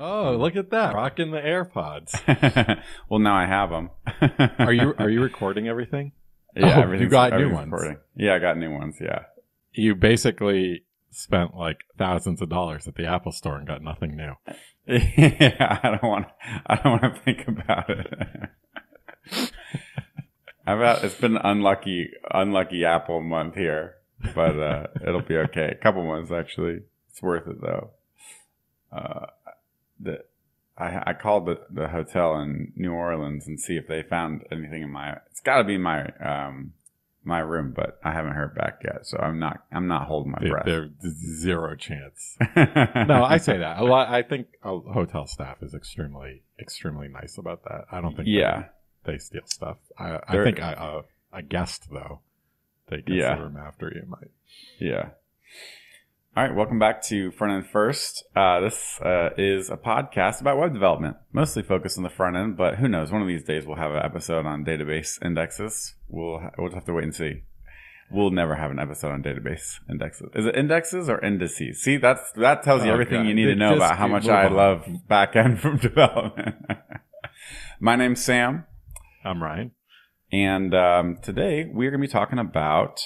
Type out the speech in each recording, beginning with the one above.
Oh, look at that! Rocking the AirPods. well, now I have them. are you are you recording everything? Yeah, Oh, everything's- you got new ones. recording. Yeah, I got new ones. Yeah. You basically spent like thousands of dollars at the Apple Store and got nothing new. yeah, I don't want. I don't want to think about it. I've had, it's been an unlucky, unlucky Apple month here, but uh, it'll be okay. A couple months actually. It's worth it though. Uh, the I, I called the, the hotel in New Orleans and see if they found anything in my. It's got to be my um my room, but I haven't heard back yet. So I'm not. I'm not holding my There- breath. There's zero chance. No, I say that a lot. I think a hotel staff is extremely, extremely nice about that. I don't think Yeah. they, steal stuff. I, I think a, a, a guest though, they get Yeah. the room after you might. Yeah. All right, welcome back to Front End First. Uh, this uh, is a podcast about web development, mostly focused on the front end, but who knows? One of these days we'll have an episode on database indexes. We'll ha- we'll just have to wait and see. We'll never have an episode on database indexes. Is it indexes or indices? See, that's that tells you Oh, everything God. you need to know about how much I on. love back end from development. My name's Sam. I'm Ryan. And um, today we're going to be talking about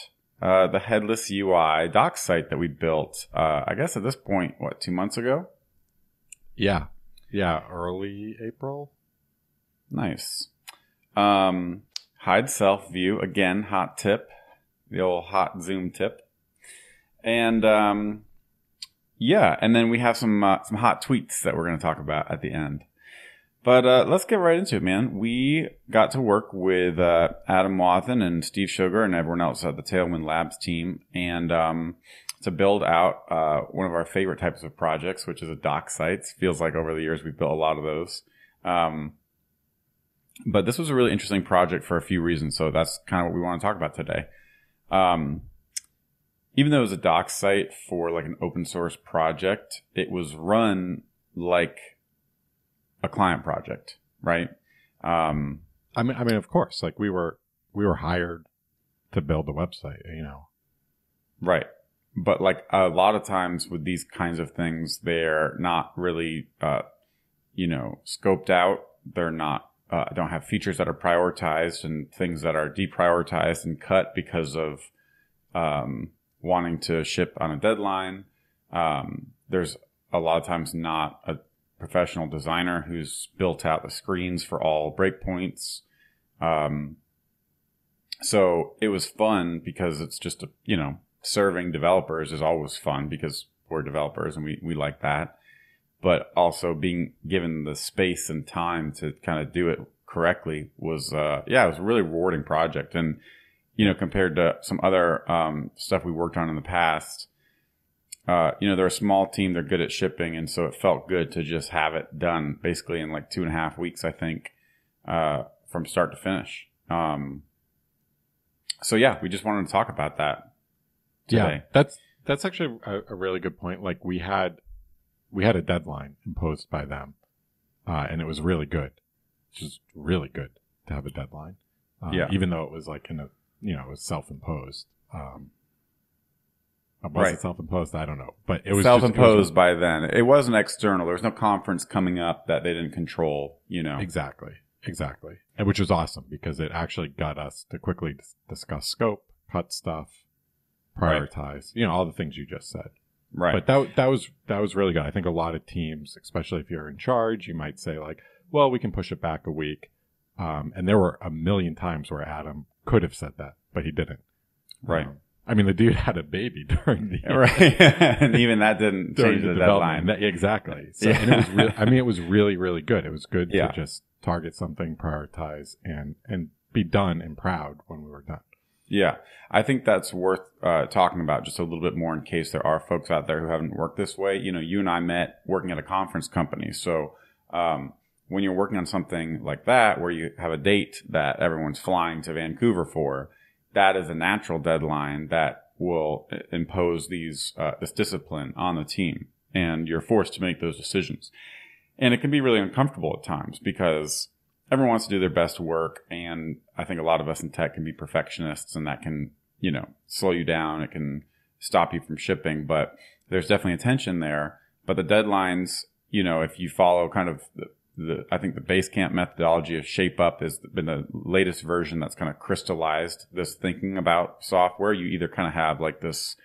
uh, the headless UI doc site that we built. Uh, I guess at this point, what two months ago? Yeah, yeah. Early April. Nice. Um, hide self view again. Hot tip, the old hot zoom tip, and um, yeah, and then we have some uh, some hot tweets that we're going to talk about at the end. But uh, let's get right into it, man. We got to work with uh, Adam Wathan and Steve Schoger and everyone else at the Tailwind Labs team, and um, to build out uh, one of our favorite types of projects, which is a doc sites. Feels like over the years we've built a lot of those. Um, but this was a really interesting project for a few reasons. So that's kind of what we want to talk about today. Um, even though it was a doc site for like an open source project, it was run like a client project, right? Um, I mean, I mean, of course, like we were, we were hired to build the website. You know. Right. But like a lot of times with these kinds of things, they're not really, uh, you know, scoped out. They're not, uh, don't have features that are prioritized and things that are deprioritized and cut because of, um, wanting to ship on a deadline. Um, there's a lot of times not a professional designer who's built out the screens for all breakpoints. Um, so it was fun because it's just a, you know, serving developers is always fun because we're developers and we, we like that. But also being given the space and time to kind of do it correctly was, uh, yeah, it was a really rewarding project. And, you know, compared to some other, um, stuff we worked on in the past, uh, you know, they're a small team. They're good at shipping. And so it felt good to just have it done basically in like two and a half weeks, I think, uh, from start to finish. Um, so yeah, we just wanted to talk about that Yeah, that's that's actually a, a really good point. Like we had we had a deadline imposed by them, uh, and it was really good. It's just really good to have a deadline. Uh, Yeah. even though it was like in a you know it was self imposed. Um, was Right. it self imposed? I don't know, but it was self-imposed it was- by then. It wasn't external. There was no conference coming up that they didn't control. You know, Exactly. Exactly. And which was awesome because it actually got us to quickly dis- discuss scope, cut stuff, Right. prioritize, you know, all the things you just said. right? But that that was that was really good. I think a lot of teams, especially if you're in charge, you might say like, "Well, we can push it back a week." Um, and there were a million times where Adam could have said that, but he didn't. Right. Um, I mean, the dude had a baby during the year. right, and even that didn't change the, development. deadline. That- exactly. So, Yeah. and it was really, I mean, it was really, really good. It was good Yeah. to just target something, prioritize, and and be done and proud when we were done. Yeah, I think that's worth uh, talking about just a little bit more in case there are folks out there who haven't worked this way. You know, you and I met working at a conference company, so um, when you're working on something like that, where you have a date that everyone's flying to Vancouver for, that is a natural deadline that will impose these uh, this discipline on the team, and you're forced to make those decisions. And it can be really uncomfortable at times because everyone wants to do their best work and i think a lot of us in tech can be perfectionists and that can you know slow you down it can stop you from shipping but there's definitely a tension there but the deadlines you know, if you follow kind of the, the I think the Basecamp methodology of Shape Up has been the latest version that's kind of crystallized this thinking about software. You either kind of have like this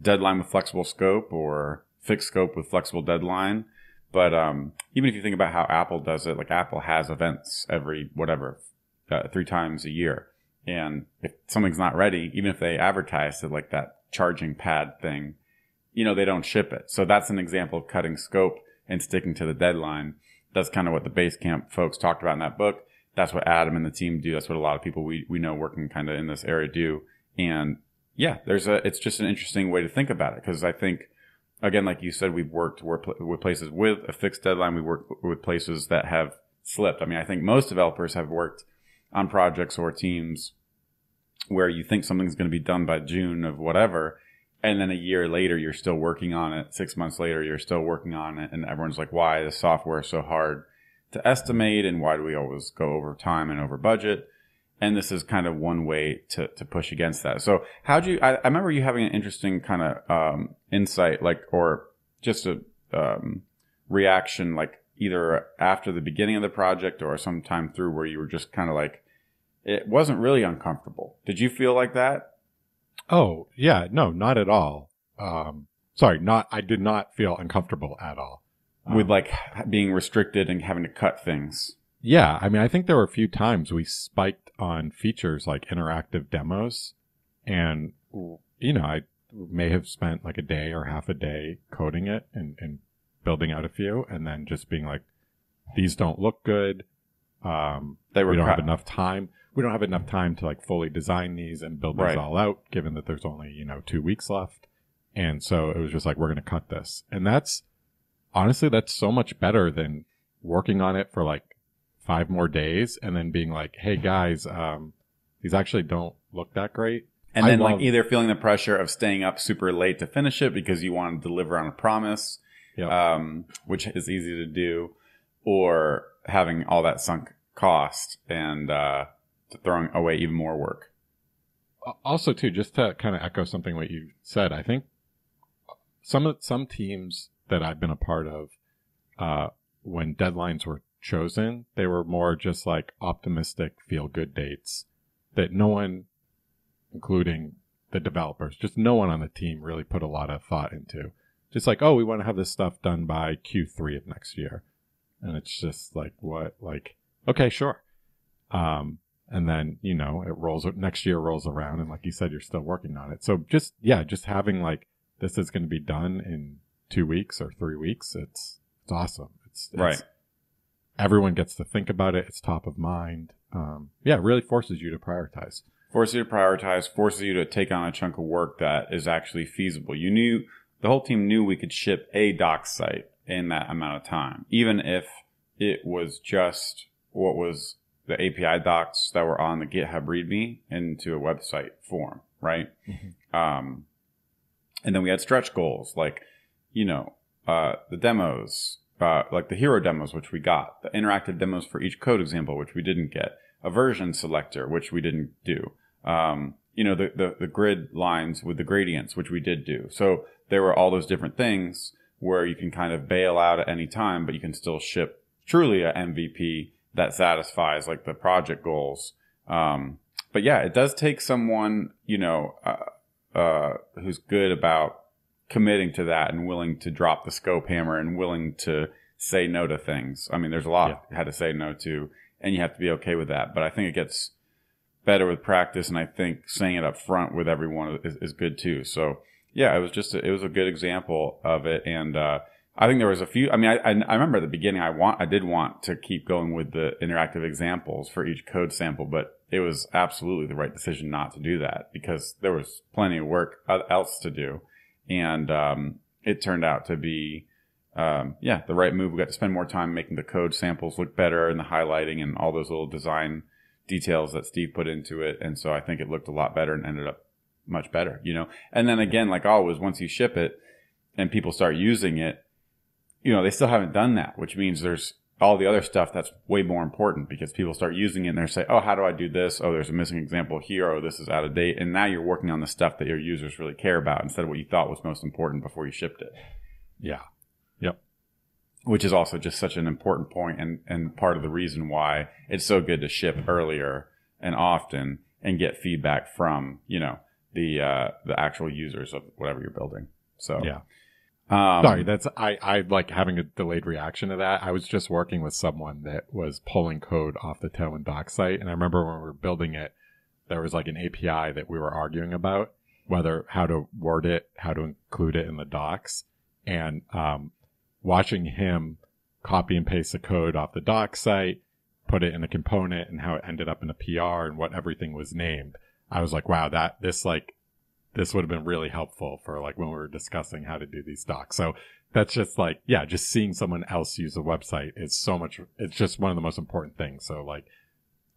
deadline with flexible scope or fixed scope with flexible deadline. But um, even if you think about how Apple does it, like Apple has events every whatever uh, three times a year, and if something's not ready, even if they advertise it like that charging pad thing, you know they don't ship it. So that's an example of cutting scope and sticking to the deadline. That's kind of what the Basecamp folks talked about in that book. That's what Adam and the team do. That's what a lot of people we, we know working kind of in this area do. And yeah, there's a, it's just an interesting way to think about it. Cause I think, again, like you said, we've worked with places with a fixed deadline. We work with places that have slipped. I mean, I think most developers have worked on projects or teams where you think something's going to be done by June of whatever and then a year later you're still working on it. Six months later you're still working on it. And everyone's like why is software so hard to estimate? And why do we always go over time and over budget? And this is kind of one way to, to push against that. So how do you I, I remember you having an interesting kind of um, insight like or just a um, reaction like either after the beginning of the project or sometime through where you were just kind of like it wasn't really uncomfortable. Did you feel like that Oh, yeah, no, not at all. Um, sorry, not, I did not feel uncomfortable at all. Um, With like being restricted and having to cut things. Yeah, I mean, I think there were a few times we spiked on features like interactive demos, and you know, I may have spent like a day or half a day coding it and, and building out a few, and then just being like, these don't look good. Um, they were we don't have enough time we don't have enough time to like fully design these and build these right. all out, given that there's only you know two weeks left. And so it was just like we're going to cut this, and that's honestly that's so much better than working on it for like five more days and then being like, hey guys, um, these actually don't look that great. And then love- like either feeling the pressure of staying up super late to finish it because you want to deliver on a promise, yep. um, which is easy to do, or having all that sunk cost and uh, throwing away even more work. Also, too, just to kind of echo something what you said, I think some of some teams that I've been a part of, uh, when deadlines were chosen, they were more just like optimistic, feel good dates that no one, including the developers, just no one on the team really put a lot of thought into. Just like, oh, we want to have this stuff done by Q3 of next year. And it's just like, what? Like, okay, sure. Um, and then you know it rolls next year rolls around and like you said you're still working on it. So just yeah just having like this is going to be done in two weeks or three weeks it's it's awesome. It's, it's right. Everyone gets to think about it. It's top of mind. Um, yeah it really forces you to prioritize. Forces you to prioritize forces you to take on a chunk of work that is actually feasible. You knew the whole team knew we could ship a doc site in that amount of time even if it was just what was the API docs that were on the GitHub README into a website form, right? Mm-hmm. Um, and then we had stretch goals like, you know, uh, the demos, uh, like the hero demos, which we got, the interactive demos for each code example, which we didn't get, a version selector, which we didn't do. Um, you know, the, the, the grid lines with the gradients, which we did do. So there were all those different things where you can kind of bail out at any time, but you can still ship truly a MVP that satisfies like the project goals. Um, but yeah, it does take someone, you know, uh, uh, who's good about committing to that and willing to drop the scope hammer and willing to say no to things. I mean, there's a lot yeah. had to say no to, and you have to be okay with that. But I think it gets better with practice, and I think saying it up front with everyone is, is good too. So yeah, it was just a, it was a good example of it, and uh, I think there was a few. I mean, I, I remember at the beginning, I want, I did want to keep going with the interactive examples for each code sample, but it was absolutely the right decision not to do that because there was plenty of work else to do, and um, it turned out to be, um, yeah, the right move. We got to spend more time making the code samples look better and the highlighting and all those little design details that Steve put into it, and so I think it looked a lot better and ended up much better, you know. And then again, like always, once you ship it and people start using it you know, they still haven't done that, which means there's all the other stuff that's way more important because people start using it and they say, oh, how do I do this? Oh, there's a missing example here. Oh, this is out of date. And now you're working on the stuff that your users really care about instead of what you thought was most important before you shipped it. Yeah. Yep. which is also just such an important point and, and part of the reason why it's so good to ship earlier and often and get feedback from, you know, the, uh, the actual users of whatever you're building. So, Yeah. Um, Sorry, that's I I like having a delayed reaction to that. I was just working with someone that was pulling code off the Tailwind doc site, and I remember when we were building it, there was like an API that we were arguing about whether how to word it, how to include it in the docs, and um, watching him copy and paste the code off the doc site, put it in a component, and how it ended up in a PR and what everything was named. I was like, wow, that this like this would have been really helpful for like when we were discussing how to do these docs. So that's just like, yeah, just seeing someone else use a website is so much, it's just one of the most important things. So like,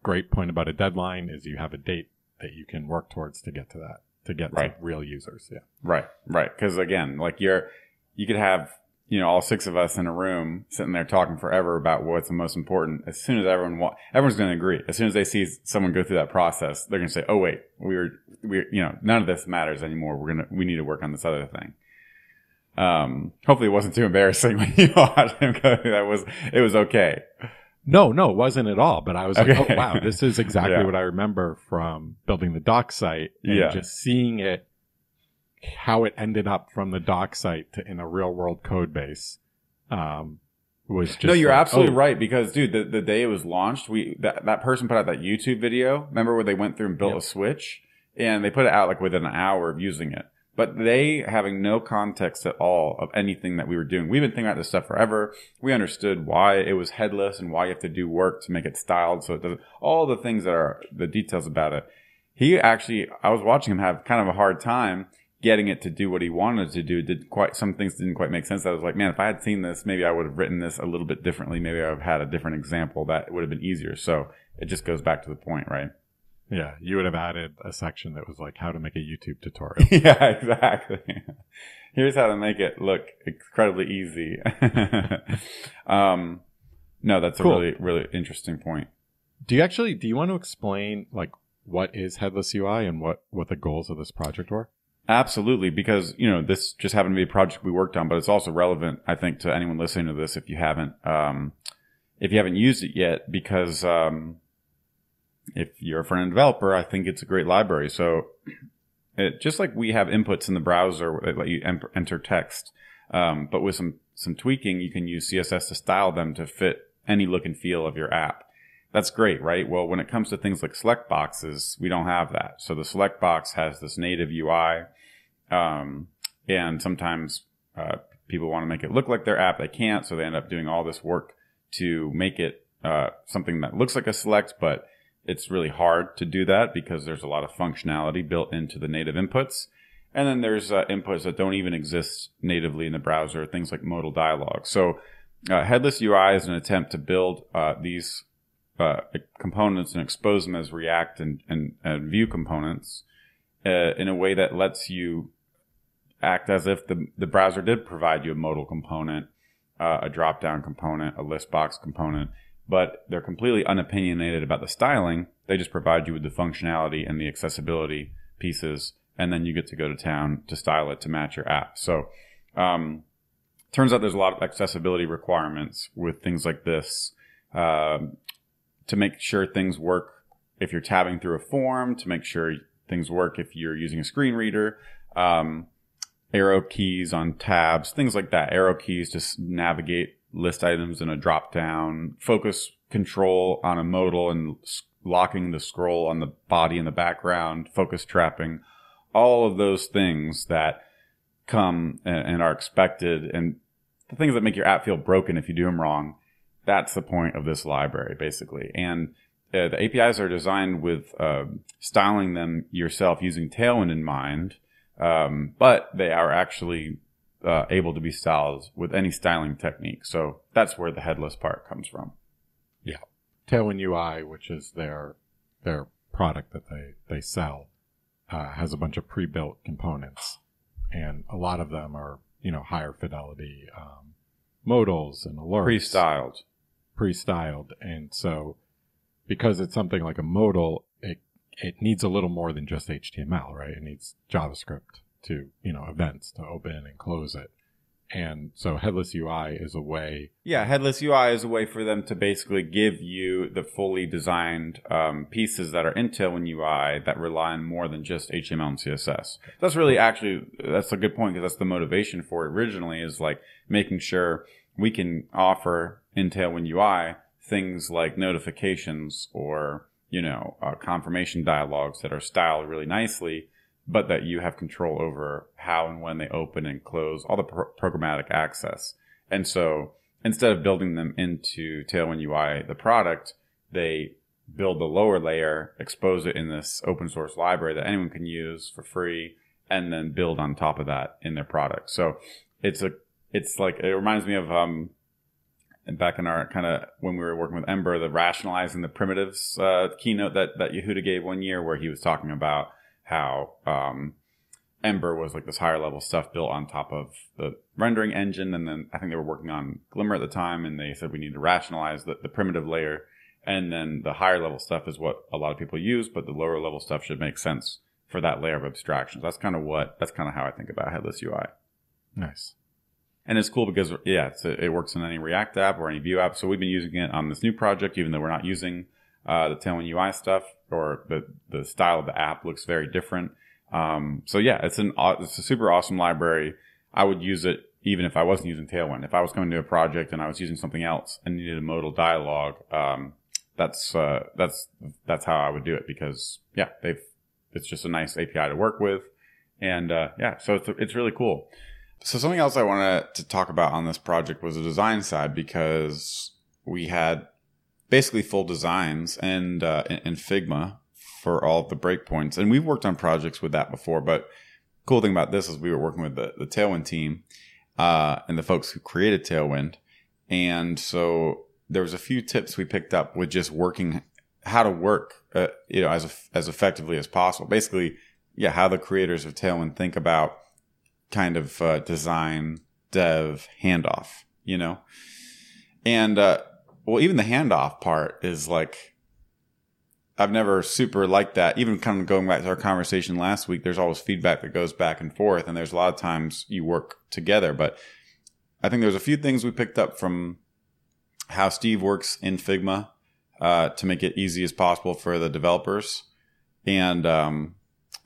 great point about a deadline is you have a date that you can work towards to get to that, to get Right. to real users. Yeah. Right, right. Because again, like you're, you could have, you know, all six of us in a room sitting there talking forever about what's the most important. As soon as everyone, wa- everyone's going to agree. As soon as they see someone go through that process, they're going to say, "Oh wait, we were, we, you know, none of this matters anymore. We're gonna, we need to work on this other thing." Um, hopefully it wasn't too embarrassing when you watched him go that. Was it was okay? No, no, it wasn't at all. But I was like, oh wow, this is exactly Yeah. what I remember from building the doc site and Yeah. just seeing it, how it ended up from the doc site to in a real world code base, um, was just no, you're like, absolutely oh, right because, dude, the, the day it was launched, we that, that person put out that YouTube video. Remember where they went through and built Yep. a switch, and they put it out like within an hour of using it. But they having no context at all of anything that we were doing. We've been thinking about this stuff forever. We understood why it was headless and why you have to do work to make it styled so it doesn't. All the things that are the details about it. He actually, I was watching him have kind of a hard time getting it to do what he wanted to do did quite some things didn't quite make sense. I was like, man, if I had seen this, maybe I would have written this a little bit differently. Maybe I would have had a different example that would have been easier. So it just goes back to the point, right? Yeah, you would have added a section that was like how to make a YouTube tutorial. yeah, exactly. Here's how to make it look incredibly easy. um, no, that's Cool. a really, really interesting point. do you actually do you want to explain like what is headless UI and what what the goals of this project were? Absolutely, because you know this just happened to be a project we worked on, but it's also relevant, I think, to anyone listening to this if you haven't, um, if you haven't used it yet. Because um, if you're a front end developer, I think it's a great library. So, it, just like we have inputs in the browser that let you enter text, um, but with some some tweaking, you can use CSS to style them to fit any look and feel of your app. That's great, right? Well, when it comes to things like select boxes, we don't have that. So the select box has this native UI. Um, and sometimes, uh, people want to make it look like their app. They can't. So they end up doing all this work to make it, uh, something that looks like a select, but it's really hard to do that because there's a lot of functionality built into the native inputs. And then there's uh, inputs that don't even exist natively in the browser, things like modal dialog. So uh, headless UI is an attempt to build uh, these uh, components and expose them as React and, and, and Vue components uh, in a way that lets you act as if the, the browser did provide you a modal component, uh, a drop down component, a list box component, but they're completely unopinionated about the styling. They just provide you with the functionality and the accessibility pieces, and then you get to go to town to style it to match your app. So, um, turns out there's a lot of accessibility requirements with things like this um, to make sure things work if you're tabbing through a form, to make sure things work if you're using a screen reader, um, arrow keys on tabs, things like that, arrow keys to navigate list items in a drop down, focus control on a modal and locking the scroll on the body in the background, focus trapping, all of those things that come and are expected and the things that make your app feel broken if you do them wrong. That's the point of this library, basically. And uh, the APIs are designed with uh, styling them yourself using Tailwind in mind, um, but they are actually uh, able to be styled with any styling technique. So that's where the headless part comes from. Yeah, Tailwind UI, which is their their product that they they sell, uh, has a bunch of pre-built components, and a lot of them are you know higher fidelity um, modals and alerts, Pre-styled. Pre-styled, and so because it's something like a modal, it it needs a little more than just HTML, right? It needs JavaScript to you know events to open and close it, And so headless UI is a way. Yeah, headless UI is a way for them to basically give you the fully designed um, pieces that are in Tailwind UI that rely on more than just HTML and CSS. That's really actually that's a good point because that's the motivation for it originally is like making sure we can offer in Tailwind UI things like notifications or you know uh, confirmation dialogues that are styled really nicely but that you have control over how and when they open and close, all the pro- programmatic access. And so instead of building them into Tailwind UI, the product, they build the lower layer, expose it in this open source library that anyone can use for free, and then build on top of that in their product. So it's a, it's like, it reminds me of, um, back in our kind of when we were working with Ember, the rationalizing the primitives uh, keynote that that Yehuda gave one year, where he was talking about how um, Ember was like this higher level stuff built on top of the rendering engine. And then I think they were working on Glimmer at the time and they said we need to rationalize the, the primitive layer. And then the higher level stuff is what a lot of people use, but the lower level stuff should make sense for that layer of abstractions. That's kind of what, that's kind of how I think about headless UI. Nice. And it's cool because, yeah, a, it works in any React app or any Vue app. So we've been using it on this new project, even though we're not using uh, the Tailwind UI stuff or the, the style of the app looks very different. Um, so yeah, it's an, it's a super awesome library. I would use it even if I wasn't using Tailwind. If I was coming to a project and I was using something else and needed a modal dialogue, um, that's, uh, that's, that's how I would do it because yeah, they've, it's just a nice API to work with. And, uh, yeah, so it's, it's really cool. So something else I wanted to talk about on this project was the design side because we had basically full designs and uh, in Figma for all the breakpoints. And we've worked on projects with that before, but cool thing about this is we were working with the, the Tailwind team uh, and the folks who created Tailwind. And so there was a few tips we picked up with just working how to work, uh, you know, as as effectively as possible. Basically, yeah, how the creators of Tailwind think about kind of uh, design, dev, handoff, you know, and uh, well, even the handoff part is like, I've never super liked that. Even kind of going back to our conversation last week, there's always feedback that goes back and forth, and there's a lot of times you work together. But I think there's a few things we picked up from how Steve works in Figma uh, to make it easy as possible for the developers, and um,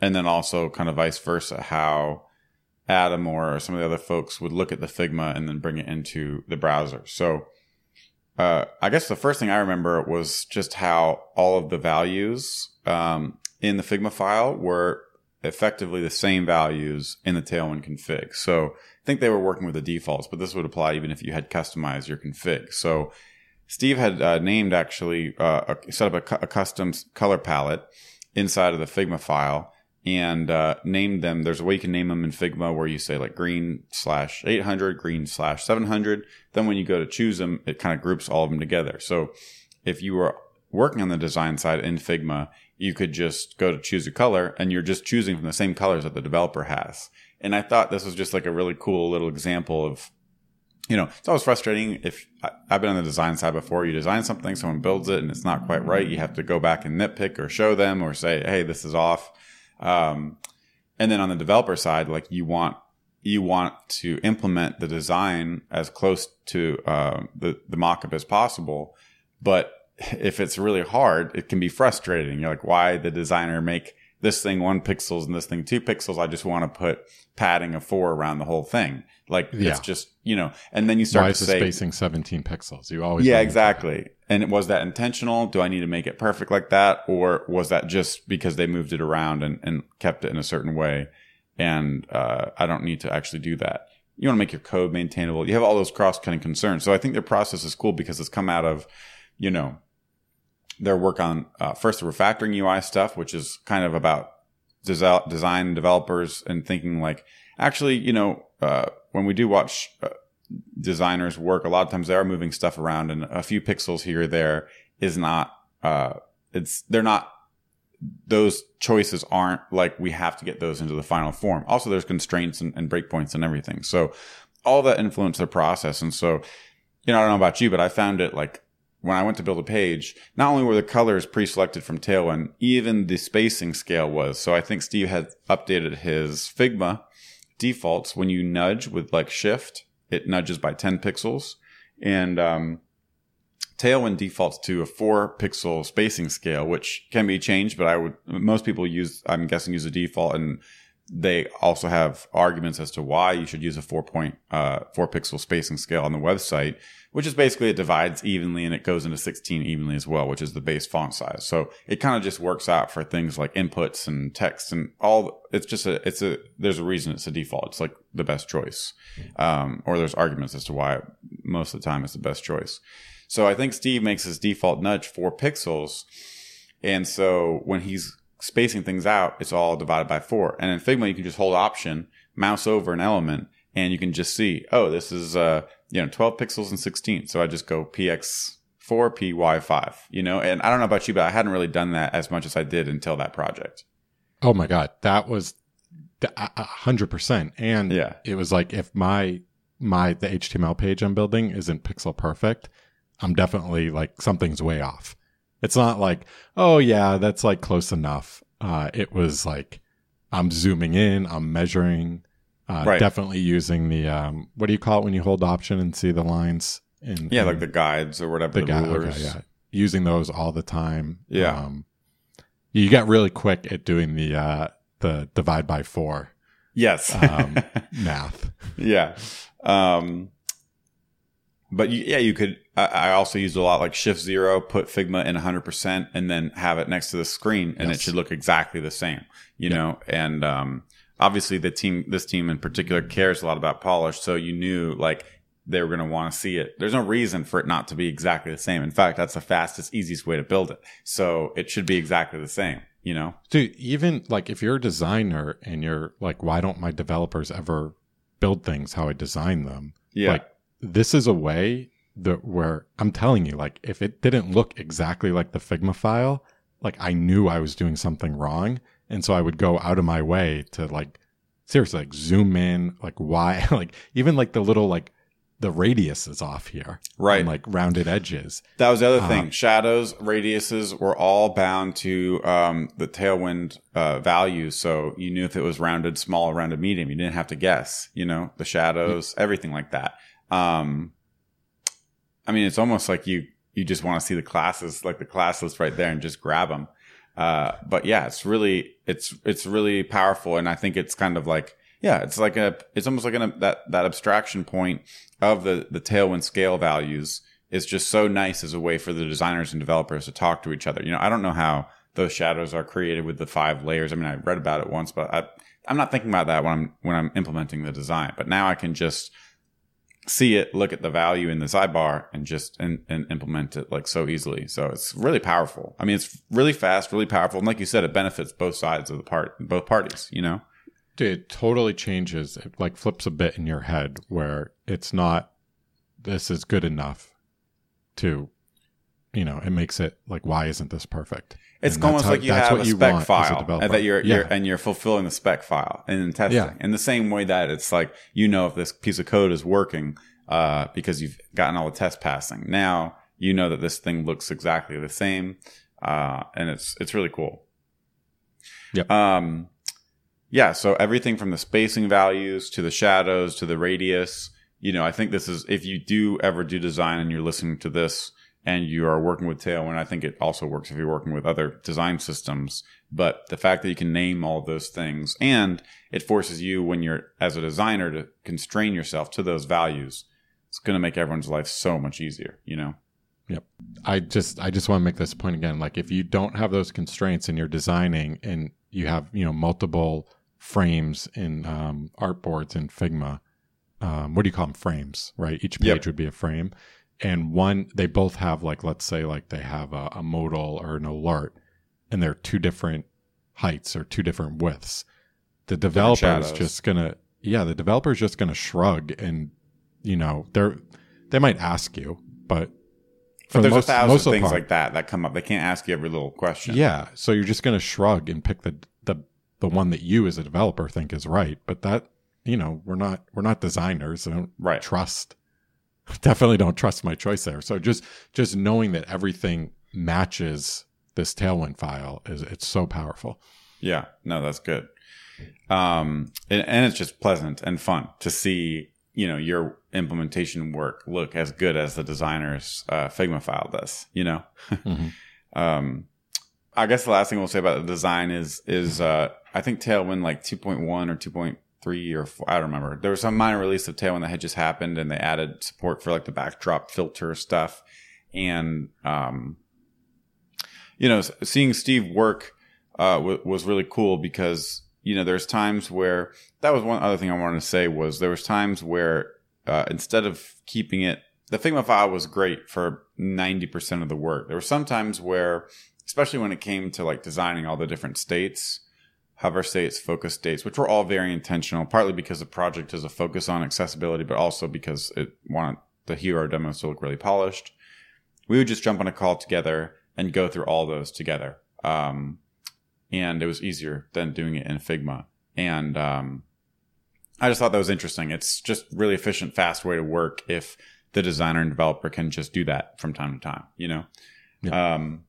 and then also kind of vice versa how Adam or some of the other folks would look at the Figma and then bring it into the browser. So uh, I guess the first thing I remember was just how all of the values um, in the Figma file were effectively the same values in the Tailwind config. So I think they were working with the defaults, but this would apply even if you had customized your config. So Steve had uh, named actually uh, a, set up a, a custom color palette inside of the Figma file and uh, name them. There's a way you can name them in Figma where you say like green slash 800, green slash 700. Then when you go to choose them, it kind of groups all of them together. So if you were working on the design side in Figma, you could just go to choose a color and you're just choosing from the same colors that the developer has. And I thought this was just like a really cool little example of, you know, it's always frustrating if I've been on the design side before. You design something, someone builds it and it's not quite right. You have to go back and nitpick or show them or say, Hey, this is off um, and then on the developer side, like you want you want to implement the design as close to uh, the the mockup as possible, but if it's really hard, it can be frustrating. You're like, why the designer make this thing one pixels and this thing two pixels? I just want to put padding of four around the whole thing. Like yeah. it's just you know, and then you start why to say spacing 17 pixels. You always yeah exactly. And was that intentional? Do I need to make it perfect like that, or was that just because they moved it around and, and kept it in a certain way? And uh, I don't need to actually do that. You want to make your code maintainable. You have all those cross cutting concerns. So I think their process is cool because it's come out of, you know, their work on uh, first the refactoring UI stuff, which is kind of about design developers and thinking like, actually, you know, uh, when we do watch uh, designers work, a lot of times they are moving stuff around and a few pixels here or there is not, uh, it's, they're not, those choices aren't like we have to get those into the final form. Also, there's constraints and, and breakpoints and everything. So all that influence the process. And so, you know, I don't know about you, but I found it like when I went to build a page, not only were the colors pre-selected from Tailwind, even the spacing scale was. So I think Steve had updated his Figma defaults when you nudge with like shift it nudges by 10 pixels. And um, Tailwind defaults to a four pixel spacing scale, which can be changed, but I would, most people use, I'm guessing, use a default. And they also have arguments as to why you should use a four point, uh, four pixel spacing scale on the website which is basically it divides evenly and it goes into 16 evenly as well, which is the base font size. So it kind of just works out for things like inputs and text and all. It's just a, it's a, there's a reason it's a default. It's like the best choice. Um, or there's arguments as to why most of the time it's the best choice. So I think Steve makes his default nudge four pixels. And so when he's spacing things out, it's all divided by four. And in Figma, you can just hold option, mouse over an element, and you can just see, oh, this is, uh, you know, 12 pixels and 16. So I just go PX4, PY5, you know, and I don't know about you, but I hadn't really done that as much as I did until that project. Oh my God. That was a hundred percent. And yeah, it was like, if my, my, the HTML page I'm building isn't pixel perfect, I'm definitely like something's way off. It's not like, oh yeah, that's like close enough. Uh, it was like, I'm zooming in, I'm measuring, uh, right. Definitely using the um, what do you call it when you hold option and see the lines? In, yeah, in like the guides or whatever. The, the rulers. Okay, yeah, using those all the time. Yeah. Um, you get really quick at doing the uh, the divide by four. Yes. um, math. Yeah. Um, but you, yeah, you could. I, I, also used a lot like Shift Zero, put Figma in 100, percent and then have it next to the screen, and yes. it should look exactly the same. You know, and um, obviously the team, this team in particular cares a lot about polish. So you knew like they were going to want to see it. There's no reason for it not to be exactly the same. In fact, that's the fastest, easiest way to build it. So it should be exactly the same, you know? Dude, even like if you're a designer and you're like, why don't my developers ever build things how I design them? Yeah. Like this is a way that where I'm telling you, like if it didn't look exactly like the Figma file, like I knew I was doing something wrong and so I would go out of my way to like seriously like zoom in, like why, like even like the little like the radius is off here, right? And, like rounded edges. That was the other thing. Um, Shadows, radiuses were all bound to um, the tailwind uh, values, so you knew if it was rounded, small, rounded, medium. You didn't have to guess. You know the shadows, yeah. everything like that. Um, I mean, it's almost like you you just want to see the classes, like the class list right there, and just grab them. Uh, but yeah, it's really, it's, it's really powerful. And I think it's kind of like, yeah, it's like a, it's almost like an, that, that abstraction point of the, the tailwind scale values is just so nice as a way for the designers and developers to talk to each other. You know, I don't know how those shadows are created with the five layers. I mean, I read about it once, but I, I'm not thinking about that when I'm, when I'm implementing the design, but now I can just, see it, look at the value in the sidebar and just and, and implement it like so easily. So it's really powerful. I mean, it's really fast, really powerful. And like you said, it benefits both sides of the part, both parties, you know? It totally changes. It like flips a bit in your head where it's not, this is good enough to, you know, it makes it like, why isn't this perfect? It's and almost how, like you have a spec file a and that you're, yeah. you're, and you're fulfilling the spec file and testing yeah. in the same way that it's like, you know, if this piece of code is working, uh, because you've gotten all the tests passing. Now you know that this thing looks exactly the same. Uh, and it's, it's really cool. Yep. Um, yeah. So everything from the spacing values to the shadows to the radius, you know, I think this is, if you do ever do design and you're listening to this, and you are working with Tailwind, I think it also works if you're working with other design systems. But the fact that you can name all those things and it forces you when you're as a designer to constrain yourself to those values, it's going to make everyone's life so much easier, you know? Yep. I just I just want to make this point again. Like if you don't have those constraints and you're designing and you have, you know, multiple frames in um, artboards in Figma, um, what do you call them? Frames, right? Each page yep. would be a frame and one they both have like let's say like they have a, a modal or an alert and they're two different heights or two different widths. The developer is just gonna yeah the developer is just gonna shrug and you know they're they might ask you but but there's most, a thousand things part, like that that come up. They can't ask you every little question. Yeah so you're just gonna shrug and pick the the the one that you as a developer think is right but that you know we're not we're not designers. I don't right. trust definitely don't trust my choice there. So just just knowing that everything matches this Tailwind file is it's so powerful. Yeah, no, that's good. Um, and, and it's just pleasant and fun to see you know your implementation work look as good as the designer's uh, Figma file does. You know. Mm-hmm. um, I guess the last thing we'll say about the design is is uh, I think Tailwind like 2.1 or 2.3 or 4, I don't remember. There was some minor release of Tailwind that had just happened, and they added support for like the backdrop filter stuff, and um, you know, seeing Steve work uh, w- was really cool because you know there's times where that was one other thing I wanted to say was there was times where uh, instead of keeping it, the Figma file was great for 90% of the work. There were some times where, especially when it came to like designing all the different states, hover states, focus states, which were all very intentional, partly because the project is a focus on accessibility, but also because it wanted the hero demos to look really polished. We would just jump on a call together and go through all those together. Um, and it was easier than doing it in Figma. And um, I just thought that was interesting. It's just really efficient, fast way to work if the designer and developer can just do that from time to time, you know? Yeah. Um,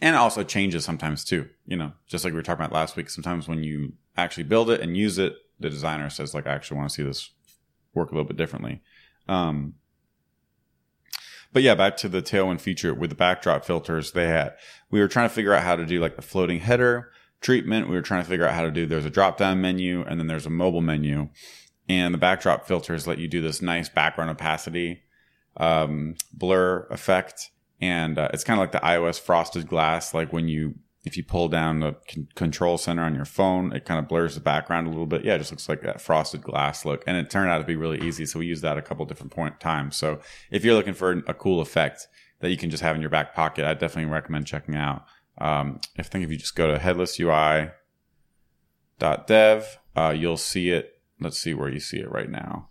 and also changes sometimes too, you know, just like we were talking about last week. Sometimes when you actually build it and use it, the designer says like, I actually want to see this work a little bit differently. Um, but yeah, back to the Tailwind feature with the backdrop filters they had. We were trying to figure out how to do like the floating header treatment. We were trying to figure out how to do, there's a drop down menu and then there's a mobile menu. And the backdrop filters let you do this nice background opacity, um, blur effect. And uh, it's kind of like the iOS frosted glass, like when you if you pull down the c- control center on your phone, it kind of blurs the background a little bit. Yeah, it just looks like that frosted glass look. And it turned out to be really easy. So we used that a couple different point times. So if you're looking for a cool effect that you can just have in your back pocket, I definitely recommend checking out. Um, I think if you just go to headlessui.dev, uh, you'll see it. Let's see where you see it right now.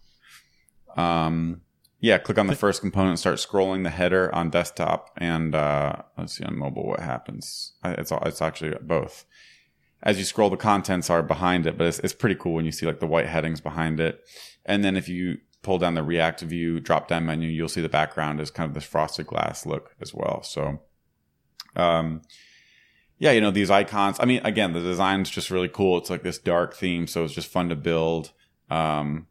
Um, yeah, click on the first component, start scrolling the header on desktop, and uh, let's see on mobile what happens. It's it's actually both. As you scroll, the contents are behind it, but it's, it's pretty cool when you see like the white headings behind it. And then if you pull down the React Vue drop down menu, you'll see the background is kind of this frosted glass look as well. So, um, yeah, you know these icons. I mean, again, the design's just really cool. It's like this dark theme, so it's just fun to build. Um,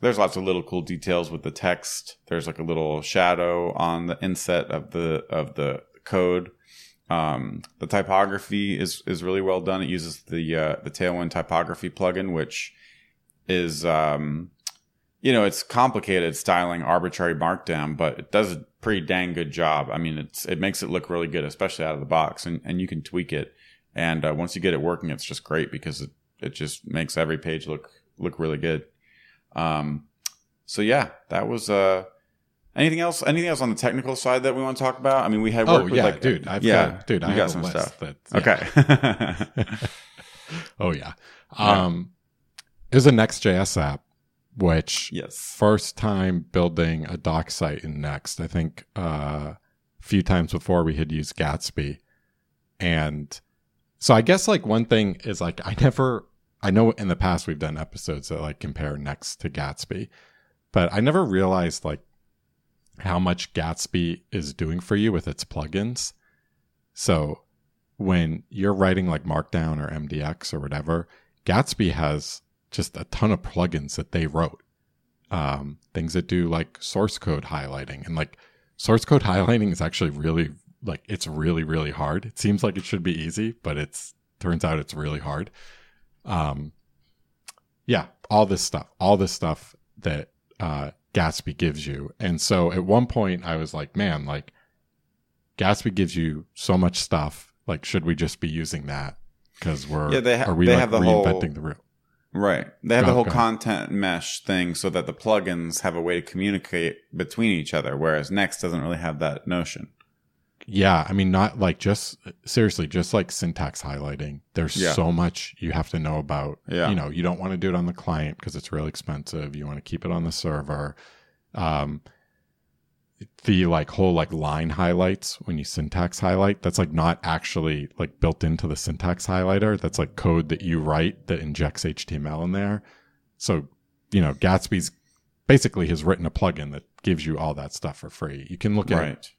there's lots of little cool details with the text. There's like a little shadow on the inset of the of the code. Um, the typography is is really well done. It uses the uh, the Tailwind typography plugin, which is um, you know it's complicated styling arbitrary markdown, but it does a pretty dang good job. I mean, it's it makes it look really good, especially out of the box, and and you can tweak it. And uh, once you get it working, it's just great because it it just makes every page look look really good. Um, so yeah, that was uh, anything else? Anything else on the technical side that we want to talk about? I mean, we had Oh yeah, like dude. I've yeah, got dude. I got some stuff. That, yeah. Okay. Oh yeah. Yeah. Um, it was a Next.js app, which yes. first time building a doc site in Next. I think uh, a few times before we had used Gatsby, and so I guess like one thing is like I never. I know in the past we've done episodes that like compare Next to Gatsby, but I never realized like how much Gatsby is doing for you with its plugins. So when you're writing like Markdown or MDX or whatever, Gatsby has just a ton of plugins that they wrote. Um, things that do like source code highlighting and like source code highlighting is actually really like it's really really hard. It seems like it should be easy, but it's turns out it's really hard. Um, yeah, all this stuff, all this stuff that uh, Gatsby gives you. And so at one point, I was like, man, like Gatsby gives you so much stuff. Like, should we just be using that? Because we're Yeah, they ha- are we they like have the reinventing whole- the real? Right. They have Go- the whole content mesh thing so that the plugins have a way to communicate between each other, whereas Next doesn't really have that notion. Yeah, I mean, not like just seriously, just like syntax highlighting. There's Yeah. so much you have to know about. Yeah. You know, you don't want to do it on the client because it's really expensive. You want to keep it on the server. Um, the like whole like line highlights when you syntax highlight, that's like not actually like built into the syntax highlighter. That's like code that you write that injects HTML in there. So, you know, Gatsby's basically has written a plugin that gives you all that stuff for free. You can look at Right.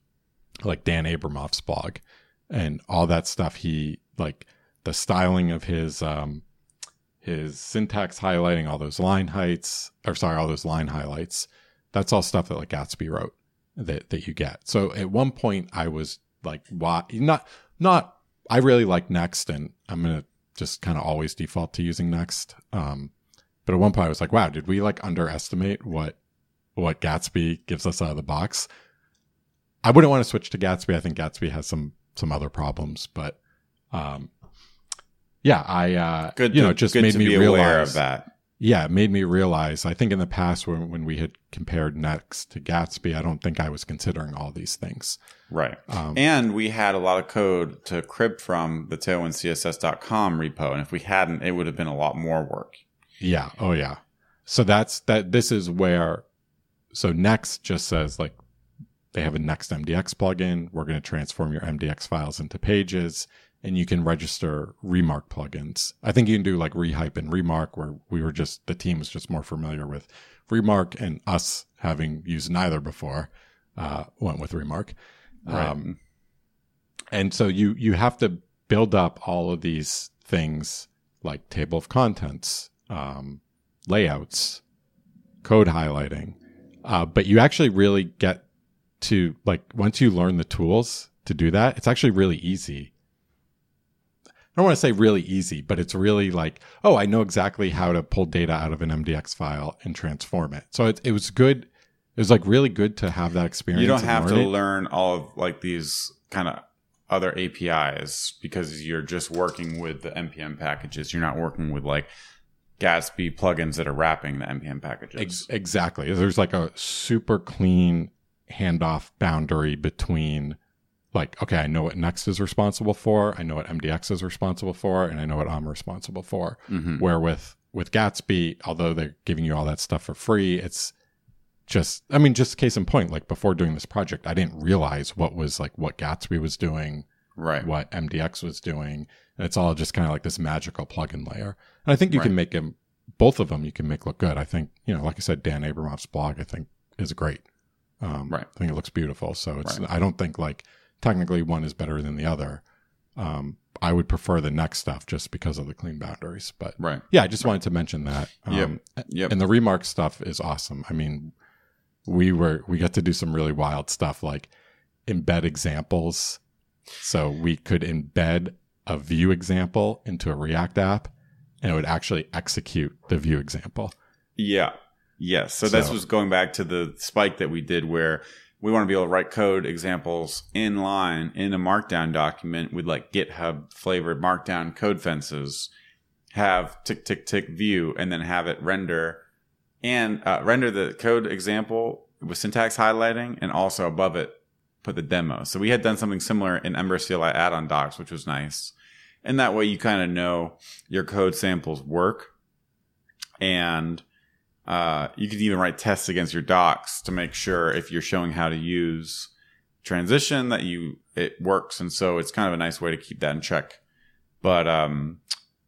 Like Dan Abramov's blog and all that stuff. He like the styling of his um his syntax highlighting, all those line heights, or sorry, all those line highlights. That's all stuff that like Gatsby wrote that that you get. So at one point I was like, why not not I really like Next and I'm gonna just kind of always default to using Next. Um, but at one point I was like, wow, did we like underestimate what what Gatsby gives us out of the box? I wouldn't want to switch to Gatsby. I think Gatsby has some some other problems, but um, yeah, I uh, Good, you to, know, it just made me realize aware of that. yeah, it made me realize. I think in the past when when we had compared Next to Gatsby, I don't think I was considering all these things. Right. Um, And we had a lot of code to crib from the tailwindcss.com repo. And if we hadn't, it would have been a lot more work. Yeah. Oh yeah. So that's that. This is where. So Next just says like they have a Next MDX plugin. We're going to transform your MDX files into pages, and you can register Remark plugins. I think you can do like Rehype and Remark, where we were just the team was just more familiar with Remark, and us having used neither before, uh, went with Remark. Right. Um, and so you you have to build up all of these things like table of contents, um, layouts, code highlighting, uh, but you actually really get to like once you learn the tools to do that, it's actually really easy. I don't want to say really easy, but it's really like, oh, I know exactly how to pull data out of an MDX file and transform it. So it, it was good. It was like really good to have that experience. You don't have to learn it. learn all of like these kind of other APIs because you're just working with the NPM packages. You're not working with like Gatsby plugins that are wrapping the NPM packages. Ex- exactly. There's like a super clean handoff boundary between like, okay, I know what Next is responsible for, I know what MDX is responsible for, and I know what I'm responsible for. Mhm. Where with with Gatsby, although they're giving you all that stuff for free, it's just I mean, just case in point, like before doing this project, I didn't realize what was like what Gatsby was doing, Right. what MDX was doing. And it's all just kind of like this magical plugin layer. And I think you can make them, both of them, you can make look good. I think, you know, like I said, Dan Abramov's blog, I think is great. Um, Right. I think it looks beautiful. So it's, Right. I don't think like technically one is better than the other. Um, I would prefer the next stuff just because of the clean boundaries. But Right. yeah, I just wanted to mention that. Yep. Um, Yep. and the remark stuff is awesome. I mean, we were we got to do some really wild stuff like embed examples. So we could embed a Vue example into a React app and it would actually execute the Vue example. Yeah. Yes. So, this was going back to the spike that we did where we want to be able to write code examples in line in a markdown document with like GitHub flavored markdown code fences, have tick, tick, tick Vue, and then have it render and uh, render the code example with syntax highlighting and also above it put the demo. So we had done something similar in Ember CLI add-on docs, which was nice. And that way you kind of know your code samples work and uh, you could even write tests against your docs to make sure if you're showing how to use transition that you it works. And so it's kind of a nice way to keep that in check. But um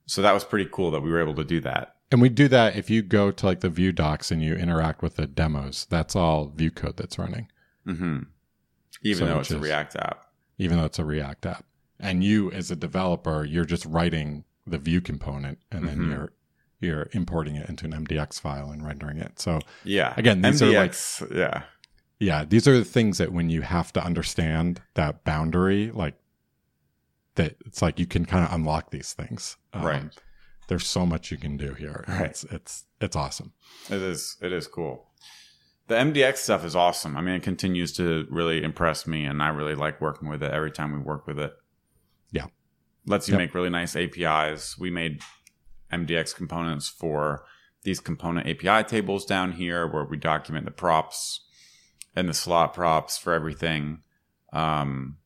so that was pretty cool that we were able to do that. And we do that if you go to like the Vue docs and you interact with the demos, that's all Vue code that's running, hmm even So though it's a react app. Even though it's a React app. And you as a developer, you're just writing the Vue component and then Mhm. you're you're importing it into an MDX file and rendering it. So yeah Again, these are like- yeah yeah, these are the things that when you have to understand that boundary, like that it's like you can kind of unlock these things. Um, Right. There's so much you can do here. Right. It's it's it's awesome. It is. It is cool. The MDX stuff is awesome. I mean, it continues to really impress me, and I really like working with it every time we work with it. Yeah. lets you Yep. make really nice APIs. We made MDX components for these component API tables down here, where we document the props and the slot props for everything. Um,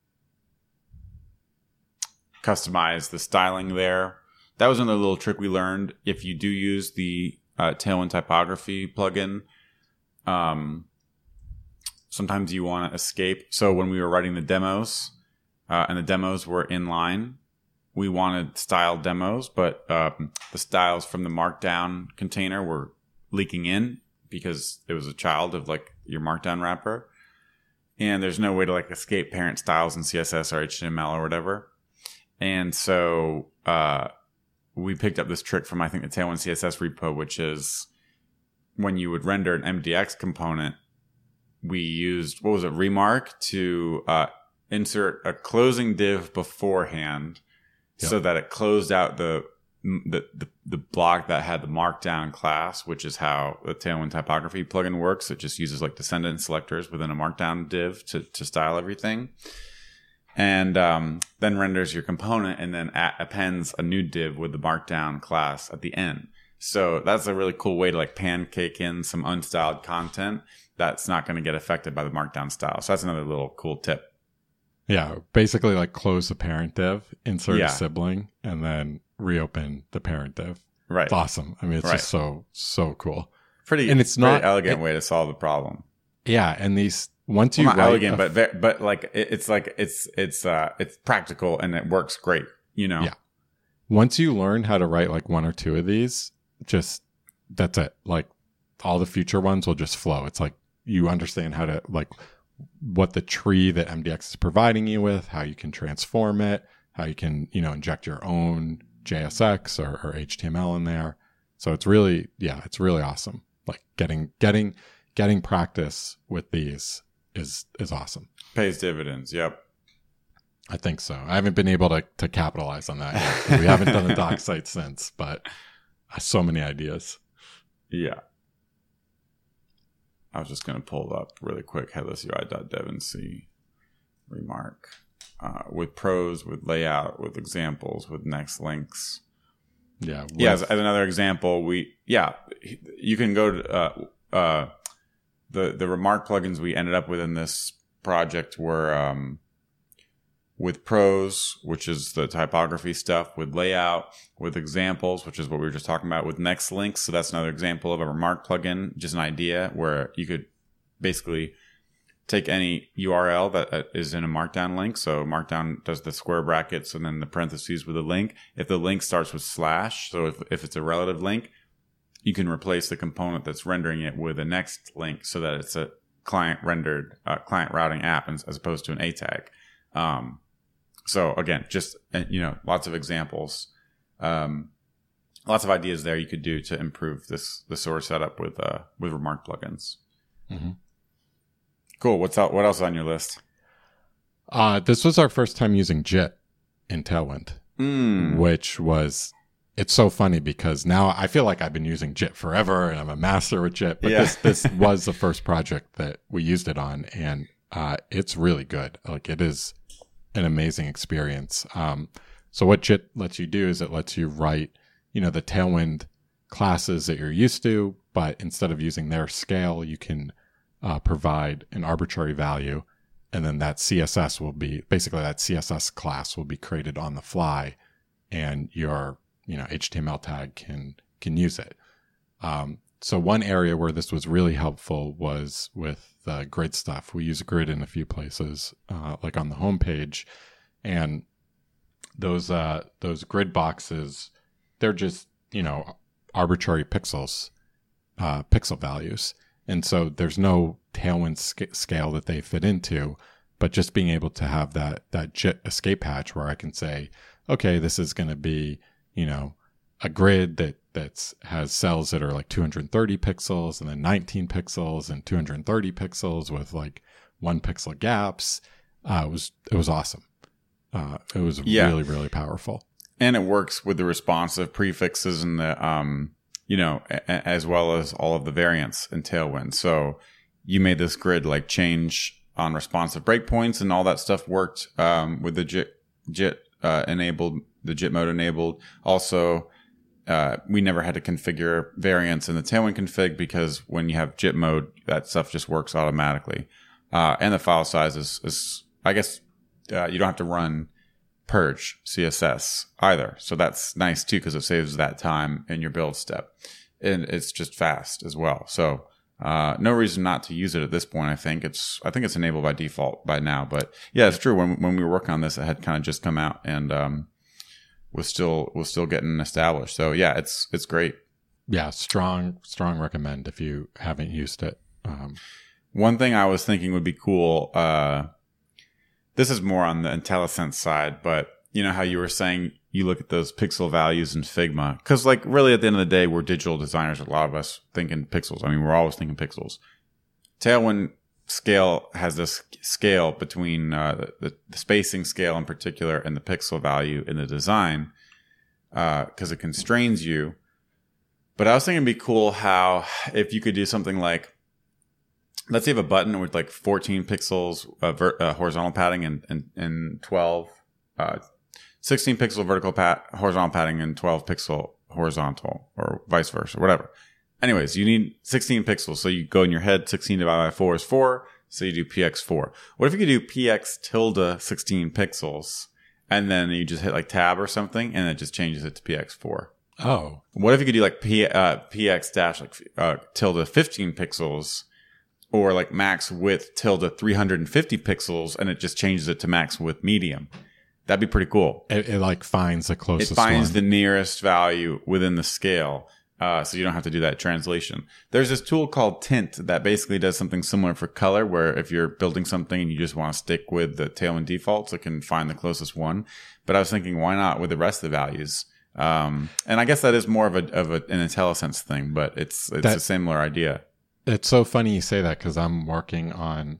customize the styling there. That was another little trick we learned. If you do use the uh, Tailwind typography plugin, um, sometimes you want to escape. So when we were writing the demos, uh, and the demos were in line, we wanted style demos, but um, the styles from the Markdown container were leaking in because it was a child of like your Markdown wrapper, and there's no way to like escape parent styles in CSS or HTML or whatever. And so uh, we picked up this trick from I think the Tailwind CSS repo, which is when you would render an MDX component, we used what was it remark to uh, insert a closing div beforehand, So that it closed out the, the the the block that had the markdown class, which is how the Tailwind typography plugin works. It just uses like descendant selectors within a markdown div to to style everything and um, then renders your component and then a- appends a new div with the markdown class at the end. So that's a really cool way to like pancake in some unstyled content that's not going to get affected by the markdown style. So that's another little cool tip. Yeah, basically like close the parent div, insert Yeah. a sibling, and then reopen the parent div. Right. It's awesome. I mean, it's Right. just so so cool. Pretty And it's pretty not- elegant it- way to solve the problem. Yeah, and these once Well, you not elegant, but but like it, it's like it's it's uh it's practical and it works great. You know. Yeah. once you learn how to write like one or two of these, just that's it. Like all the future ones will just flow. It's like you understand how to like what the tree that MDX is providing you with, how you can transform it, how you can, you know, inject your own JSX or, or HTML in there. So it's really, yeah, it's really awesome. Like getting, getting, getting practice with these is, is awesome. Pays dividends. Yep. I think so. I haven't been able to, to capitalize on that yet. We haven't done a doc site since, but uh, so many ideas. Yeah. I was just going to pull up really quick headless headlessui.dev and see remark uh, with prose, with layout, with examples, with next links. Yeah. yeah, as, as another example, we yeah, you can go to uh, uh, the the remark plugins we ended up with in this project were um, with prose, which is the typography stuff, with layout, with examples, which is what we were just talking about, with next links. So that's another example of a remark plugin, just an idea where you could basically take any URL that uh, in a markdown link. So markdown does the square brackets and then the parentheses with a link. If the link starts with slash, so if, if it's a relative link, you can replace the component that's rendering it with a next link so that it's a client rendered uh, client routing app as opposed to an A tag. Um, so again, just uh, you know, lots of examples, um, lots of ideas there you could do to improve this the source setup with uh, with Remark plugins. Mhm. Cool. What's out? What else is on your list? uh, this was our first time using JIT in Tailwind, Mm. which was, it's so funny because now I feel like I've been using JIT forever and I'm a master with JIT, but Yeah. this, this was the first project that we used it on and, uh, it's really good. Like it is an amazing experience. Um, so what JIT lets you do is it lets you write, you know, the Tailwind classes that you're used to, but instead of using their scale, you can uh, provide an arbitrary value, and then that CSS will be basically that CSS class will be created on the fly, and your you know HTML tag can can use it. Um, so one area where this was really helpful was with the grid stuff. We use grid in a few places, uh, like on the homepage, and those uh, those grid boxes, they're just you know arbitrary pixels, uh, pixel values, and so there's no Tailwind sca- scale that they fit into. But just being able to have that that JIT escape hatch where I can say, okay, this is going to be you know a grid that that's has cells that are like 230 pixels and then 19 pixels and 230 pixels with like one pixel gaps. Uh, it was it was awesome. Uh, it was Yeah. really really powerful. and it works with the responsive prefixes and the um you know a- as well as all of the variants in tailwind so you made this grid like change on responsive breakpoints and all that stuff worked um, with the jit jit uh, enabled the jit mode enabled also uh, we never had to configure variants in the tailwind config because when you have jit mode that stuff just works automatically. Uh, and the file size is, is i guess uh, you don't have to run purge css either. So that's nice too because it saves that time in your build step. And it's just fast as well. So uh, no reason not to use it at this point i think. It's i think it's enabled by default by now but yeah it's true. When, when we were working on this it had kind of just come out and um, was still was still getting established so yeah it's it's great Yeah, strong strong recommend if you haven't used it. Um, One thing I was thinking would be cool. Uh, this is more on the IntelliSense side, but you know how you were saying you look at those pixel values in Figma because like really at the end of the day we're digital designers. A lot of us thinking pixels. I mean we're always thinking pixels. Tailwind scale has this scale between uh, the, the spacing scale in particular and the pixel value in the design because uh, it constrains you. But I was thinking it'd be cool how if you could do something like let's say you have a button with like 14 pixels uh, ver- uh, horizontal padding and, and, and 12 uh, 16 pixel vertical pat horizontal padding and 12 pixel horizontal or vice versa whatever anyways you need 16 pixels so you go in your head 16 divided by 4 is 4 so you do px4 what if you could do px tilde 16 pixels and then you just hit like tab or something and it just changes it to px4 Oh, what if you could do like P, uh, px dash like uh, tilde 15 pixels or like max width tilde 350 pixels and it just changes it to max width medium. That'd be pretty cool. it, it like finds the closest It finds one. the nearest value within the scale. Uh, so you don't have to do that translation. There's this tool called Tint that basically does something similar for color, where if you're building something and you just want to stick with the Tailwind defaults, it can find the closest one. But I was thinking, why not with the rest of the values? Um, and I guess that is more of a of a, an IntelliSense thing, but it's it's That- a similar idea. It's so funny you say that because I'm working on,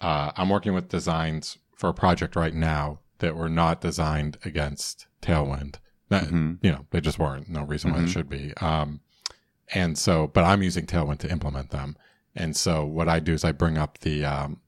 uh, I'm working with designs for a project right now that were not designed against Tailwind. That, Mhm. You know, they just weren't. No reason why Mhm. they should be. Um, and so, but I'm using Tailwind to implement them. And so, what I do is I bring up the, um,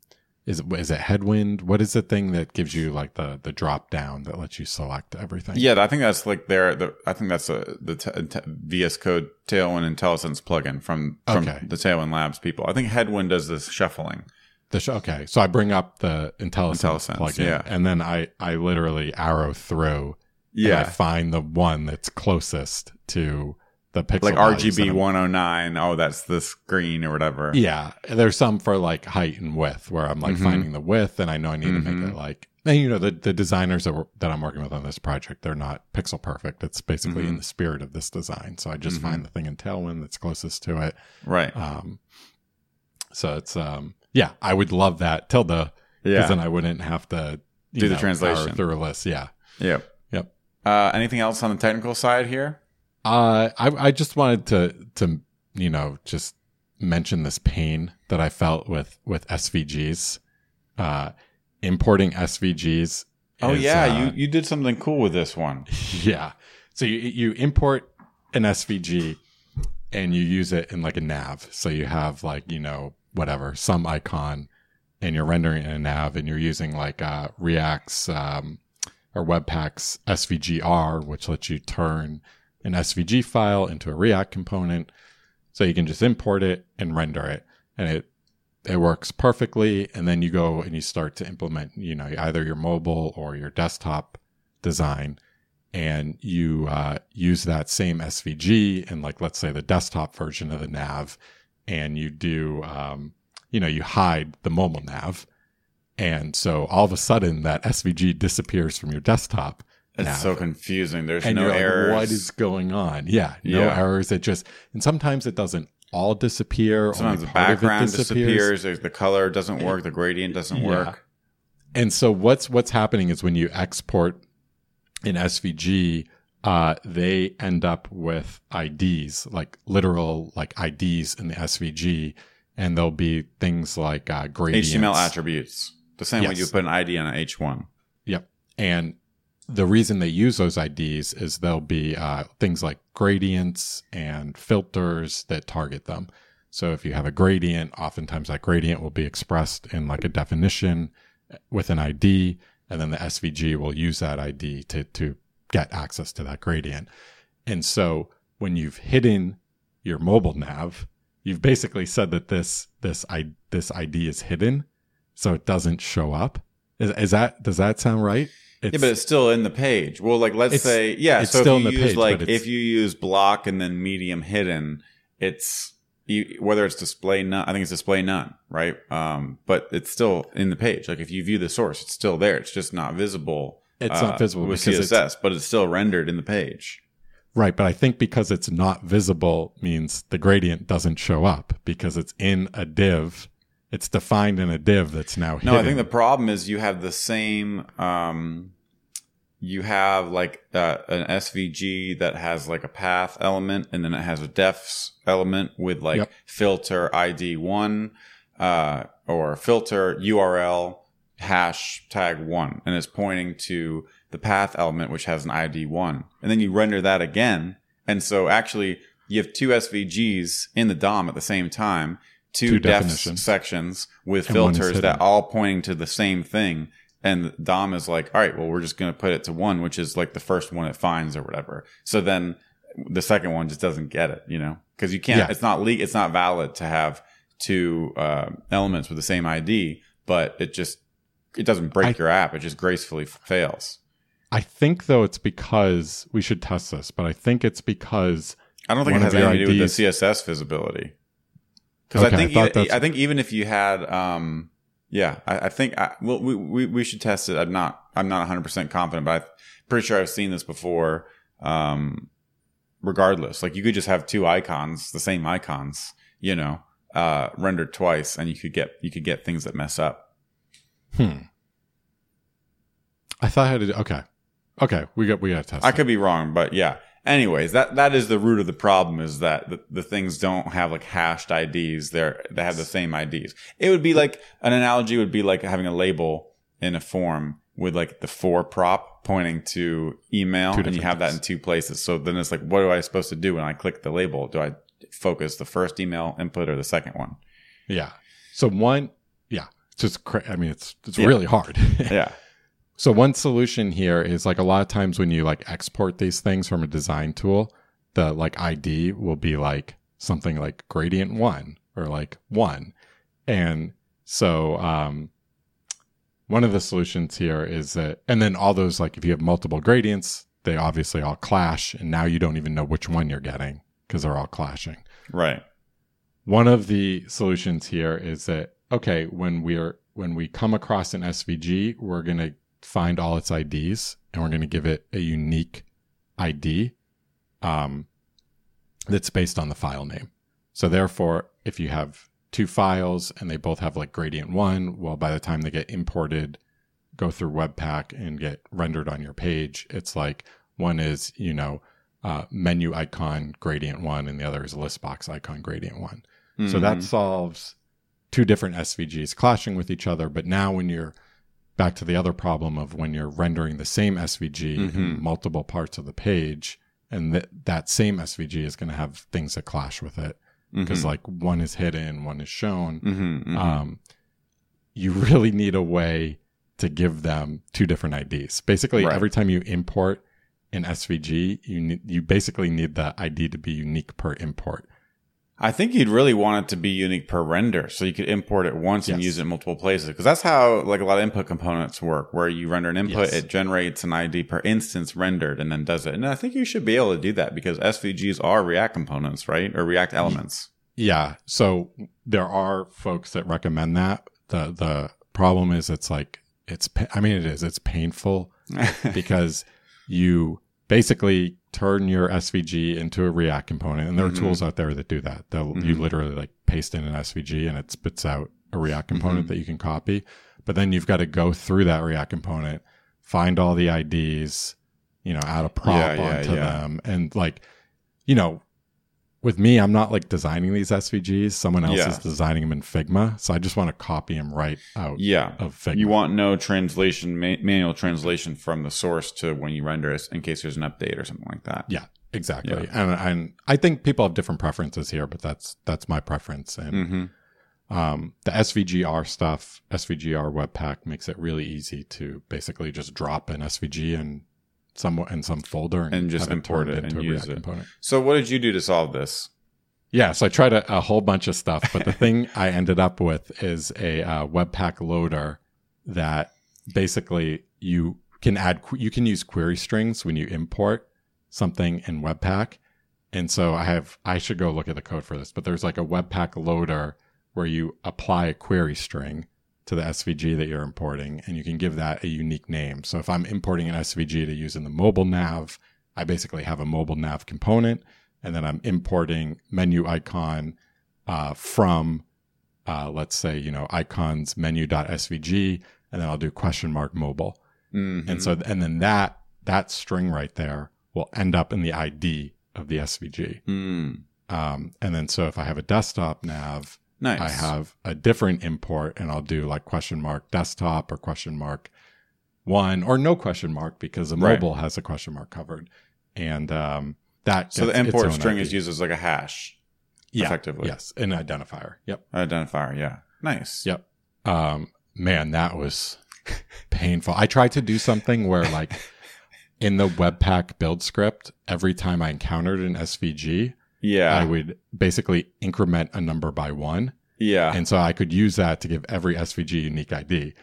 is is it Headwind? What is the thing that gives you like the the drop down that lets you select everything? Yeah, I think that's like their. The, I think that's a, the t- t- VS Code Tailwind IntelliSense plugin from from Okay. the Tailwind Labs people. I think Headwind does this shuffling. The sh- okay, so I bring up the IntelliSense, IntelliSense, plugin, yeah. and then I I literally arrow through. And I find the one that's closest to the pixel. like RGB 109. Oh, that's the screen or whatever. Yeah, there's some for like height and width where I'm like Mhm. finding the width, and I know I need to make it like. And you know the the designers that, were, that I'm working with on this project, they're not pixel perfect. It's basically in Mhm. the spirit of this design. So I just Mhm. find the thing in Tailwind that's closest to it. Right. Um, so it's um yeah, I would love that tilde because Yeah. then I wouldn't have to Do the know, translation. power through a list. Yeah. Yep. Uh, anything else on the technical side here? Uh, I I just wanted to to you know just mention this pain that I felt with with SVGs, uh, importing SVGs. Oh is, yeah, uh, you you did something cool with this one. yeah. So you you import an SVG and you use it in like a nav. So you have like you know whatever some icon, and you're rendering it in a nav, and you're using like uh, React's um, or Webpack's SVGR, which lets you turn an SVG file into a React component. So you can just import it and render it, and it it works perfectly. And then you go and you start to implement, you know, either your mobile or your desktop design, and you uh, use that same SVG and like let's say the desktop version of the nav, and you do, um, you know, you hide the mobile nav. And so all of a sudden that SVG disappears from your desktop. It's so confusing. There's and no you're like, errors. what is going on? Yeah, no Yeah. errors. It just and sometimes it doesn't all disappear. Sometimes the part of it background disappears. there's- The color doesn't work. The gradient doesn't Yeah. work. And so what's what's happening is when you export an SVG, uh, they end up with IDs, like literal like IDs in the SVG, and there'll be things like uh, gradients. HTML attributes. The same way you put an ID on an H1. Yep. And the reason they use those IDs is there'll be uh, things like gradients and filters that target them. So if you have a gradient, oftentimes that gradient will be expressed in like a definition with an ID, and then the SVG will use that ID to to get access to that gradient. And so when you've hidden your mobile nav, you've basically said that this this I this ID is hidden, so it doesn't show up. Is, is that does that sound right? It's, yeah, but it's still in the page. Well, like let's say, yeah. it's so still if you in the use page, like if you use block and then medium hidden, it's you, whether it's display none. I think it's display none, right? Um, but it's still in the page. Like if you view the source, it's still there. It's just not visible. It's uh, not visible with CSS, it's but it's still rendered in the page. right. But I think because it's not visible means the gradient doesn't show up because it's in a div. It's defined in a div that's now hidden. No, I think the problem is you have the same um, you have like uh, an SVG that has like a path element and then it has a defs element with like Yep. filter ID one, uh, or filter URL hash tag one. And it's pointing to the path element, which has an ID one. And then you render that again. And so actually you have two SVGs in the DOM at the same time, two, Two defs sections with And filters that all pointing to the same thing. And Dom is like, all right, well, we're just going to put it to one, which is like the first one it finds or whatever. So then the second one just doesn't get it, you know, because you can't, Yeah. it's not le- it's not valid to have two uh, elements with the same ID, but it just, it doesn't break I- your app. It just gracefully f- fails. I think though it's because we should test this, but I think it's because I don't think it has anything to do with the CSS visibility. Because Okay, I I think thought e- I think even if you had, um, yeah, I, I think I, well, we, we we should test it. I'm not I'm not 100 percent confident, but I'm pretty sure I've seen this before. Um, regardless, like you could just have two icons, the same icons, you know, uh, rendered twice, and you could get you could get things that mess up. hmm. I thought I had to. Okay, okay, we got we got to test. I it. could be wrong, but yeah. Anyways, that that is the root of the problem is that the, the things don't have like hashed IDs. They're they have the same IDs. It would be like an analogy would be like having a label in a form with like the for prop pointing to email, and you have that in two places. So then it's like, what am I supposed to do when I click the label? Do I focus the first email input or the second one? Yeah. So one, yeah, it's just cra- I mean, it's it's Yeah. really hard. Yeah, so one solution here is like a lot of times when you like export these things from a design tool, the like ID will be like something like gradient one or like one, and so um, one of the solutions here is that, and then all those like if you have multiple gradients, they obviously all clash, and now you don't even know which one you're getting because they're all clashing. right. One of the solutions here is that okay, when we're when we come across an SVG, we're going to find all its IDs and we're going to give it a unique ID um, that's based on the file name. So therefore, if you have two files and they both have like gradient one, well, by the time they get imported, go through Webpack and get rendered on your page, it's like one is, you know, uh, menu icon gradient one and the other is list box icon gradient one. So that Mhm. solves two different SVGs clashing with each other. But now when you're back to the other problem of when you're rendering the same SVG Mhm. in multiple parts of the page, and that that same SVG is going to have things that clash with it because Mhm. like one is hidden, one is shown. Mhm, mhm. Um, you really need a way to give them two different IDs. Basically, Right. every time you import an SVG, you need, you basically need the ID to be unique per import. I think you'd really want it to be unique per render, so you could import it once and use it in multiple places. Because that's how like a lot of input components work, where you render an input, Yes. it generates an ID per instance rendered, and then does it. And I think you should be able to do that because SVGs are React components, right, or React elements. Yeah. So there are folks that recommend that. The the problem is it's like it's I mean it is it's painful because you basically turn your SVG into a React component and there are Mhm. tools out there that do that. They'll you Mhm. literally like paste in an SVG and it spits out a React component Mhm. that you can copy. But then you've got to go through that React component, find all the IDs, you know, add a prop Yeah, yeah, onto yeah. them and like you know, with me, I'm not like designing these SVGs. Someone else Yeah. is designing them in Figma. So I just want to copy them right out yeah. of Figma. You want no translation, ma- manual translation from the source to when you render it in case there's an update or something like that. yeah, exactly. And, and I think people have different preferences here, but that's, that's my preference. And, Mm-hmm. um, the SVGR stuff, SVGR Webpack makes it really easy to basically just drop an SVG in some, in some folder and, And just import it and into a use React it. component. So what did you do to solve this? Yeah, so I tried a, a whole bunch of stuff, but the thing I ended up with is a uh, Webpack loader that basically you can add, you can use query strings when you import something in Webpack. And so I have, I should go look at the code for this, but there's like a Webpack loader where you apply a query string to the SVG that you're importing and you can give that a unique name. So if I'm importing an SVG to use in the mobile nav, I basically have a mobile nav component and then I'm importing menu icon uh, from, uh, let's say, you know, icons menu.svg, and then I'll do question mark mobile. Mhm. And so, and then that that string right there will end up in the ID of the SVG. Mm. Um, and then so if I have a desktop nav, Nice. I have a different import and I'll do like question mark desktop or question mark one or no question mark because the Right. mobile has a question mark covered. And um, that So the import string ID. is used as like a hash, yeah, effectively. Yes, an identifier. Yep. identifier. Yeah. Nice. Yep. Um, man, that was painful. I tried to do something where like in the Webpack build script, every time I encountered an SVG, Yeah. I would basically increment a number by one. yeah. And so I could use that to give every SVG unique ID.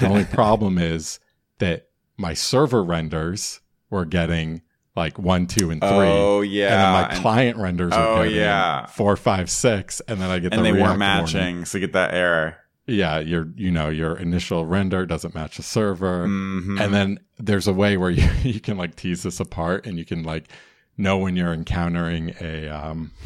The only problem is that my server renders were getting like one, two, and three. oh and yeah. then my And- client renders Oh, were getting yeah. four, five, six, and then I get and the they weren't warning. matching, so you get that error. Yeah, your you know your initial render doesn't match the server, Mhm. and then there's a way where you you can like tease this apart, and you can like know when you're encountering a um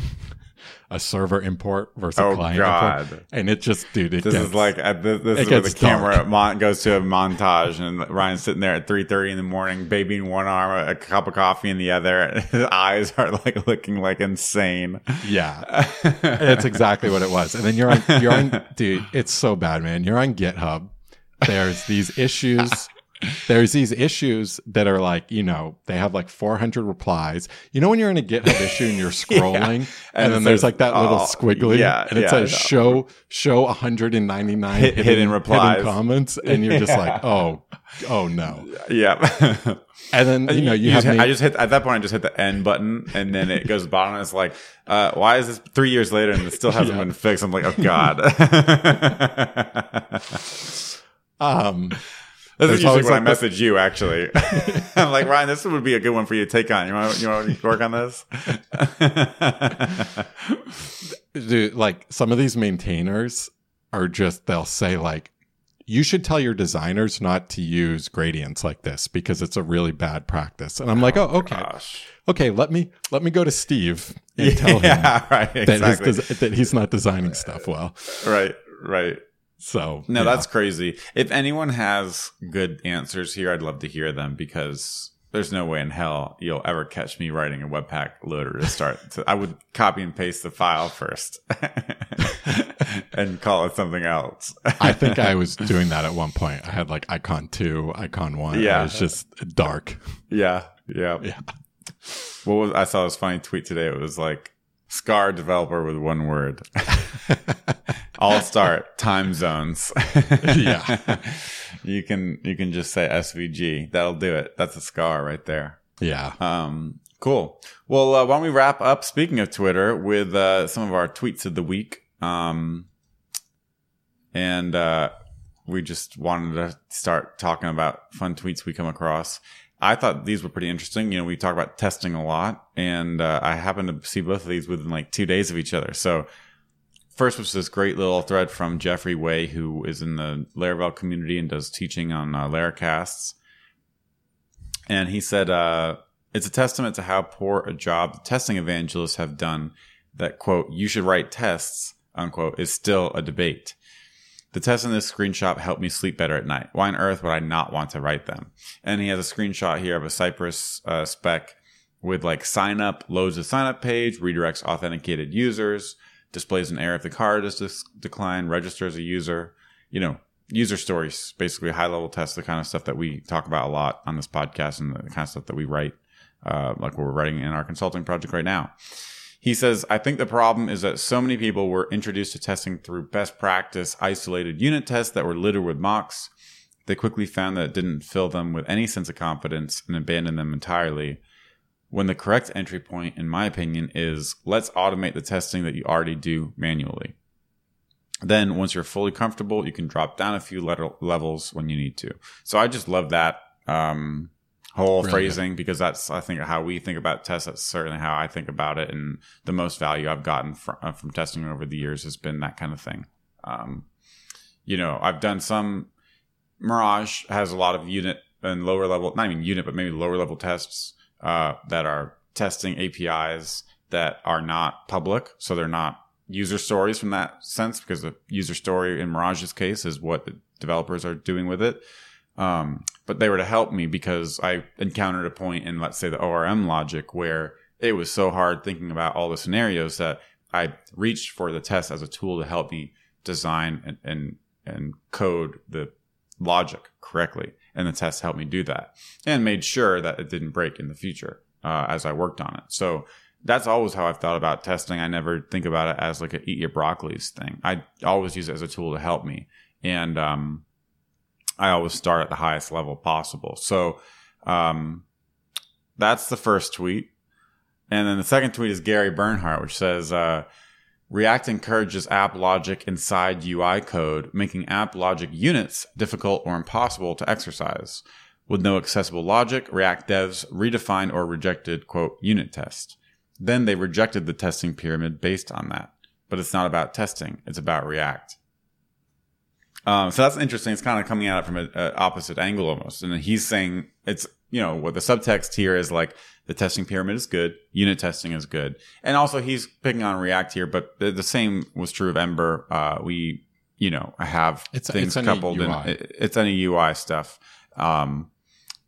a server import versus a oh client god. import, and it just dude, it This gets, is like uh, this, this is where the dark. camera mon- goes to a montage, and Ryan's sitting there at three thirty in the morning, babying one arm, a cup of coffee in the other. His eyes are like looking like insane. yeah, it's exactly what it was. And then you're on you're on dude, it's so bad, man. You're on GitHub. There's these issues. There's these issues that are like, you know, they have like 400 replies. You know, when you're in a GitHub issue and you're scrolling, and, And then there's like that little oh, squiggly, yeah, and it yeah, says show show 199 Hit- hidden replies. comments, and you're just Yeah. like, oh, oh no. yeah. And then you know you, just have hit- me- I just hit at that point. I just hit the end button, and then it goes bottom. And it's like, uh, why is this three years later and it still hasn't Yeah. been fixed? I'm like, oh god. um Is usually when I like message you. Actually, I'm like Ryan. This would be a good one for you to take on. You want you want to work on this? dude, like some of these maintainers are just they'll say like you should tell your designers not to use gradients like this because it's a really bad practice. And I'm like, oh, oh okay, Gosh. okay. Let me let me go to Steve and tell him Yeah, right. that, his des- that he's not designing stuff well. right. Right. So No, yeah. that's crazy. If anyone has good answers here, I'd love to hear them because there's no way in hell you'll ever catch me writing a Webpack loader to start. I would copy and paste the file first and call it something else. I think I was doing that at one point. I had like icon two, icon one. Yeah. it was just dark. yeah, yeah, Yeah. What was I saw this funny tweet today? It was like Scar developer with one word. All start time zones. Yeah. you can you can just say SVG. That'll do it. That's a Scar right there. Yeah. Um, cool. Well, uh, why don't we wrap up? Speaking of Twitter, with uh, some of our tweets of the week. Um, and uh, we just wanted to start talking about fun tweets we come across. I thought these were pretty interesting. You know, we talk about testing a lot, and uh, I happened to see both of these within like two days of each other. So, first was this great little thread from Jeffrey Way, who is in the Laravel community and does teaching on uh, Laracasts. And he said, uh, it's a testament to how poor a job the testing evangelists have done that, quote, you should write tests, unquote, is still a debate. The tests in this screenshot help me sleep better at night. Why on earth would I not want to write them? And he has a screenshot here of a Cypress uh, spec with like sign up, loads the sign up page, redirects authenticated users, displays an error if the card is dis- declined, registers a user, you know, user stories, basically high level tests, the kind of stuff that we talk about a lot on this podcast and the kind of stuff that we write, uh, like we're writing in our consulting project right now. He says, I think the problem is that so many people were introduced to testing through best practice isolated unit tests that were littered with mocks. They quickly found that it didn't fill them with any sense of confidence and abandoned them entirely. When the correct entry point, in my opinion, is let's automate the testing that you already do manually. Then, once you're fully comfortable, you can drop down a few letter- levels when you need to. So I just love that um, whole Brilliant. phrasing because that's, I think, how we think about tests. That's certainly how I think about it. And the most value I've gotten from, uh, from testing over the years has been that kind of thing. Um, you know, I've done some, Mirage has a lot of unit and lower level, not even unit, but maybe lower level tests uh, that are testing APIs that are not public. So they're not user stories from that sense because the user story in Mirage's case is what the developers are doing with it. Um, but they were to help me because I encountered a point in, let's say, the ORM logic where it was so hard thinking about all the scenarios that I reached for the test as a tool to help me design and, and, and code the logic correctly. And the test helped me do that and made sure that it didn't break in the future uh, as I worked on it. So that's always how I've thought about testing. I never think about it as like a eat your broccolis thing. I always use it as a tool to help me. And, um, I always start at the highest level possible. So, um, that's the first tweet. And then the second tweet is Gary Bernhardt, which says, uh, React encourages app logic inside UI code, making app logic units difficult or impossible to exercise. With no accessible logic, React devs redefined or rejected, quote, unit test. Then they rejected the testing pyramid based on that. But it's not about testing, it's about React. Um, so that's interesting. It's kind of coming at it from an opposite angle almost. And he's saying it's, you know, what the subtext here is like the testing pyramid is good, unit testing is good. And also he's picking on React here, but the, the same was true of Ember. Uh, we, you know, have It's- things it's coupled in, UI. it- it's any UI stuff. Um,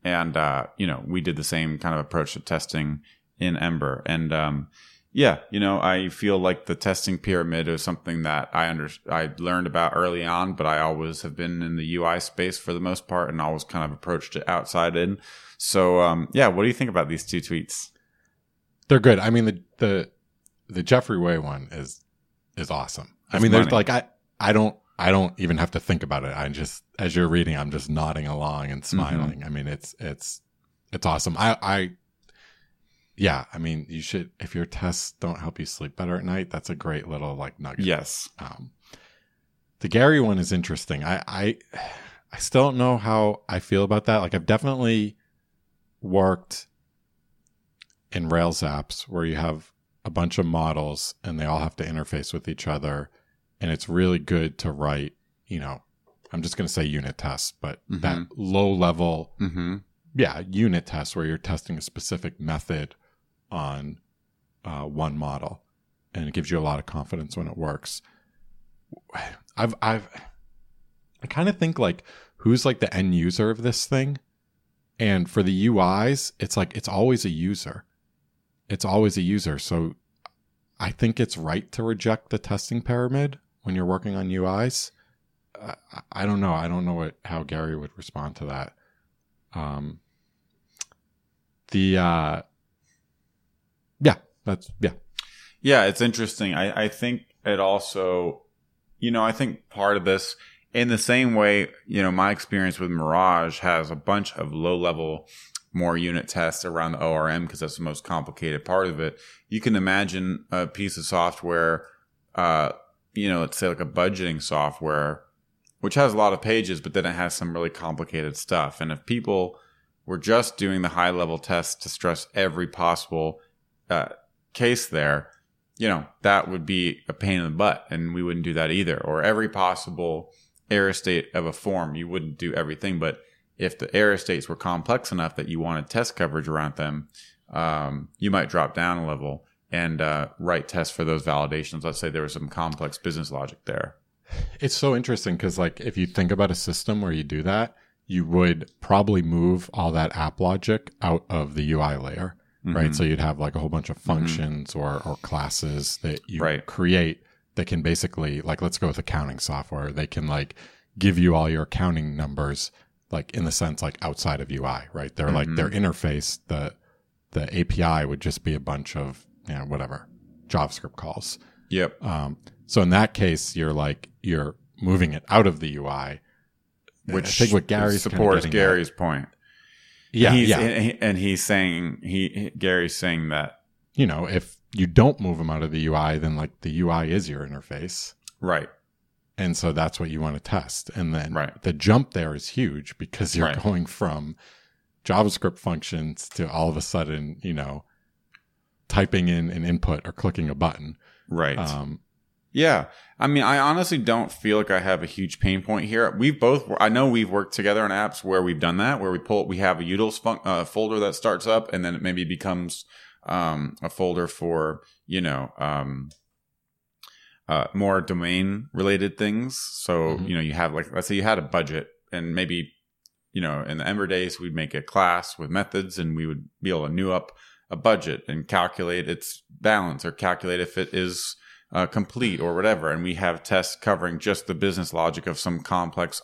and, uh, you know, we did the same kind of approach to testing in Ember. And, um, yeah, you know, I feel like the testing pyramid is something that I under I learned about early on, but I always have been in the UI space for the most part, and always kind of approached it outside in. So, um, yeah, what do you think about these two tweets? They're good. I mean the the the Jeffrey Way one is is awesome. I That's mean, there's like I I don't I don't even have to think about it. I just as you're reading, I'm just nodding along and smiling. I mean, it's it's it's awesome. I I yeah. I mean, you should if your tests don't help you sleep better at night. That's a great little like nugget. Yes, Um, the Gary one is interesting. I, I I still don't know how I feel about that. Like I've definitely worked in Rails apps where you have a bunch of models and they all have to interface with each other, and it's really good to write. You know, I'm just going to say unit tests, but that Mhm. low level mm-hmm. yeah, unit tests where you're testing a specific method on uh, one model, and it gives you a lot of confidence when it works. I've I've I kind of think like who's like the end user of this thing, and for the UIs, it's like it's always a user. It's always a user, so I think it's right to reject the testing pyramid when you're working on UIs. I, don't know. I don't know what how Gary would respond to that. Um, the uh, yeah, that's yeah, Yeah, it's interesting. I, I think it also, you know, I think part of this, in the same way, you know, my experience with Mirage has a bunch of low level, more unit tests around the ORM because that's the most complicated part of it. You can imagine a piece of software, uh, you know, let's say like a budgeting software, which has a lot of pages, but then it has some really complicated stuff. And if people were just doing the high level tests to stress every possible uh, case there, you know, that would be a pain in the butt and we wouldn't do that either. Or every possible error state of a form, you wouldn't do everything. But if the error states were complex enough that you wanted test coverage around them, um, you might drop down a level and uh, write tests for those validations. Let's say there was some complex business logic there. it's so interesting because like if you think about a system where you do that, you would probably move all that app logic out of the UI layer, right? Mhm. So you'd have like a whole bunch of functions or or classes that you Right. create that can basically like let's go with accounting software. They can like give you all your accounting numbers like in the sense like outside of UI, right? They're like their interface, the the API would just be a bunch of you know whatever JavaScript calls. Yep. Um, so in that case, you're like you're moving it out of the UI, Which I think what Gary's supports Gary's point. Yeah, he's, yeah. And, and he's saying he he- Gary's saying that you know, if you don't move them out of the UI, then like the UI is your interface, right. and so that's what you want to test. And then Right. the jump there is huge because you're Right. going from JavaScript functions to all of a sudden, you know, typing in an input or clicking a button. Right. Um, Yeah. I mean, I honestly don't feel like I have a huge pain point here. We've both, I know we've worked together on apps where we've done that, where we pull, we have a utils fun, uh, folder that starts up and then it maybe becomes, um, a folder for, you know, um, uh, more domain related things. So, Mhm. you know, you have like, let's say you had a budget and maybe, you know, in the Ember days, we'd make a class with methods and we would be able to new up a budget and calculate its balance or calculate if it is uh, complete or whatever. And we have tests covering just the business logic of some complex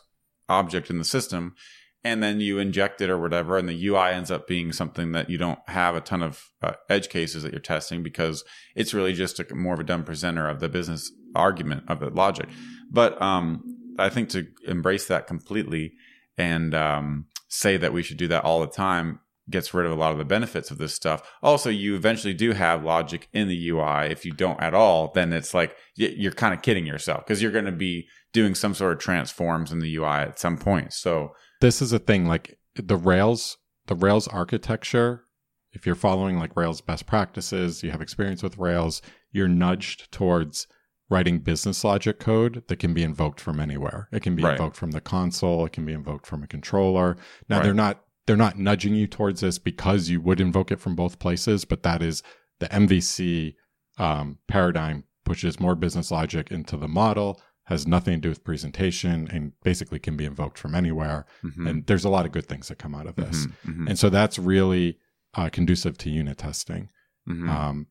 object in the system. And then you inject it or whatever, and the UI ends up being something that you don't have a ton of uh, edge cases that you're testing because it's really just a, more of a dumb presenter of the business argument of the logic. But um, I think to embrace that completely and um, say that we should do that all the time gets rid of a lot of the benefits of this stuff. Also, you eventually do have logic in the UI. If you don't at all, then it's like you're kind of kidding yourself because you're going to be doing some sort of transforms in the UI at some point. So this is a thing like the Rails, the Rails architecture. If you're following like Rails best practices, you have experience with Rails, you're nudged towards writing business logic code that can be invoked from anywhere. It can be right. invoked from the console, it can be invoked from a controller. Now right. they're not they're not nudging you towards this because you would invoke it from both places, but that is the MVC um, paradigm pushes more business logic into the model, has nothing to do with presentation, and basically can be invoked from anywhere. Mm-hmm. And there's a lot of good things that come out of this. Mm-hmm, mm-hmm. And so that's really uh, conducive to unit testing. Mm-hmm. Um,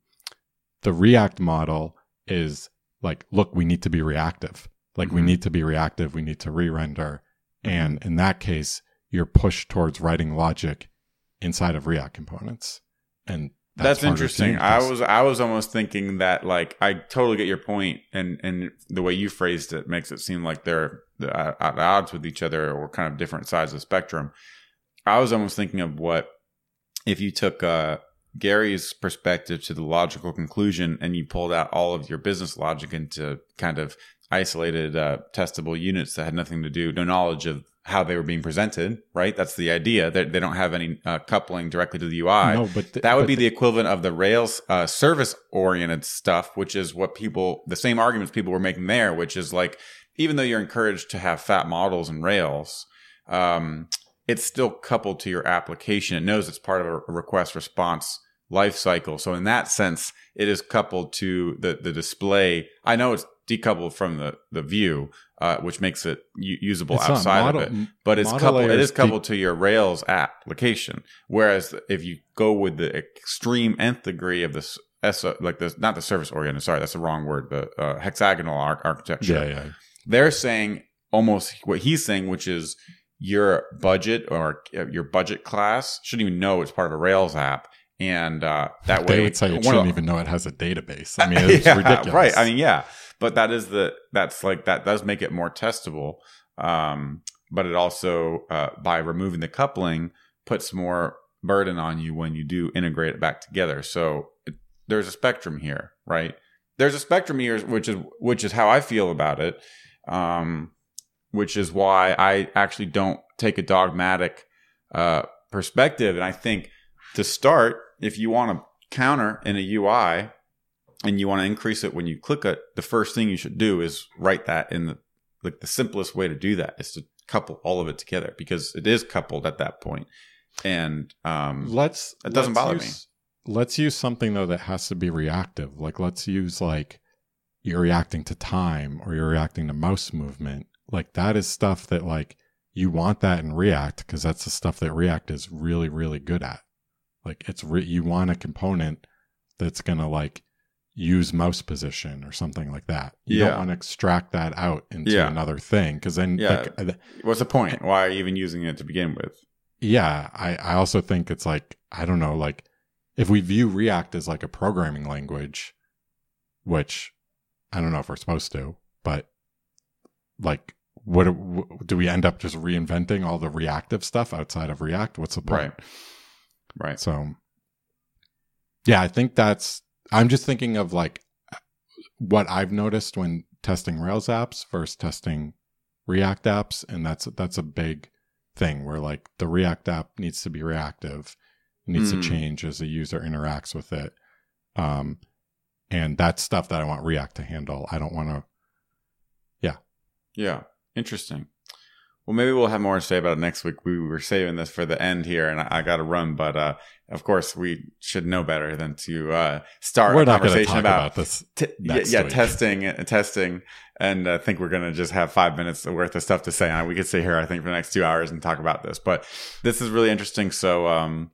the React model is like, look, we need to be reactive. Like, we mm-hmm. need to be reactive. We need to re render. Mm-hmm. And in that case, you're pushed towards writing logic inside of React components. And that's, that's interesting. I was I was almost thinking that like I totally get your point, and and the way you phrased it makes it seem like they're at odds with each other or kind of different sides of the spectrum. I was almost thinking of what if you took uh, Gary's perspective to the logical conclusion and you pulled out all of your business logic into kind of isolated uh, testable units that had nothing to do, no knowledge of how they were being presented, right? That's the idea that they don't have any uh, coupling directly to the UI. No, but th- that would but be the equivalent of the Rails uh, service oriented stuff, which is what people, the same arguments people were making there, which is like, even though you're encouraged to have fat models in Rails, um, it's still coupled to your application. It knows it's part of a request response life cycle. So in that sense, it is coupled to the, the display. I know it's decoupled from the, the view, uh, which makes it u- usable it's outside model, of it. But it's coupled. It is coupled de- to your Rails application. Whereas if you go with the extreme nth degree of this, SO, like the not the service oriented. Sorry, that's the wrong word. The uh, hexagonal ar- architecture. Yeah, yeah. They're saying almost what he's saying, which is your budget or uh, your budget class shouldn't even know it's part of a Rails app and uh, that way they would say it shouldn't even know it has a database. I mean, it's yeah, ridiculous, right? I mean, yeah, but that is the that's like that does make it more testable. Um, but it also uh, by removing the coupling puts more burden on you when you do integrate it back together. So it, there's a spectrum here, right? There's a spectrum here, which is which is how I feel about it. Um, which is why I actually don't take a dogmatic uh, perspective, and I think to start, if you want to counter in a UI and you want to increase it when you click it, the first thing you should do is write that in the like the simplest way to do that is to couple all of it together because it is coupled at that point. And um let's it doesn't let's bother use, me. Let's use something though that has to be reactive. Like let's use like you're reacting to time or you're reacting to mouse movement. Like that is stuff that like you want that in React because that's the stuff that React is really really good at. Like it's re- you want a component that's gonna like use mouse position or something like that. You yeah. don't want to extract that out into yeah. another thing because then yeah. Like, uh, what's the point? Why are you even using it to begin with? Yeah, I I also think it's like I don't know like if we view React as like a programming language, which I don't know if we're supposed to, but like what do we end up just reinventing all the reactive stuff outside of React? What's the point? Right. Right. So, yeah, I think that's, I'm just thinking of like what I've noticed when testing Rails apps versus testing React apps. And that's, that's a big thing where like the React app needs to be reactive, needs mm. to change as the user interacts with it. Um, and that's stuff that I want React to handle. I don't want to, yeah. Yeah. Interesting. Well, maybe we'll have more to say about it next week. We were saving this for the end here, and I, I got to run. But uh, of course, we should know better than to uh, start We're a not going to conversation about, about this. t- yeah, week. testing, uh, testing, and I think we're going to just have five minutes worth of stuff to say. And we could sit here, I think, for the next two hours and talk about this. But this is really interesting. So, um,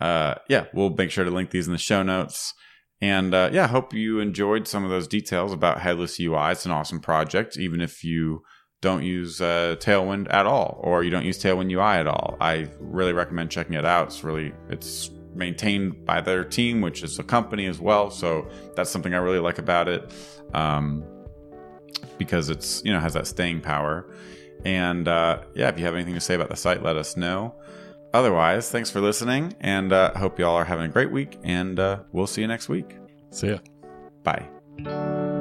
uh, yeah, we'll make sure to link these in the show notes. And uh, yeah, hope you enjoyed some of those details about Headless UI. It's an awesome project, even if you don't use uh, Tailwind at all, or you don't use Tailwind UI at all. I really recommend checking it out. It's really it's maintained by their team, which is a company as well. So that's something I really like about it, um, because it's you know has that staying power. And uh, yeah, if you have anything to say about the site, let us know. Otherwise, thanks for listening, and uh, hope you all are having a great week. And uh, we'll see you next week. See ya. Bye.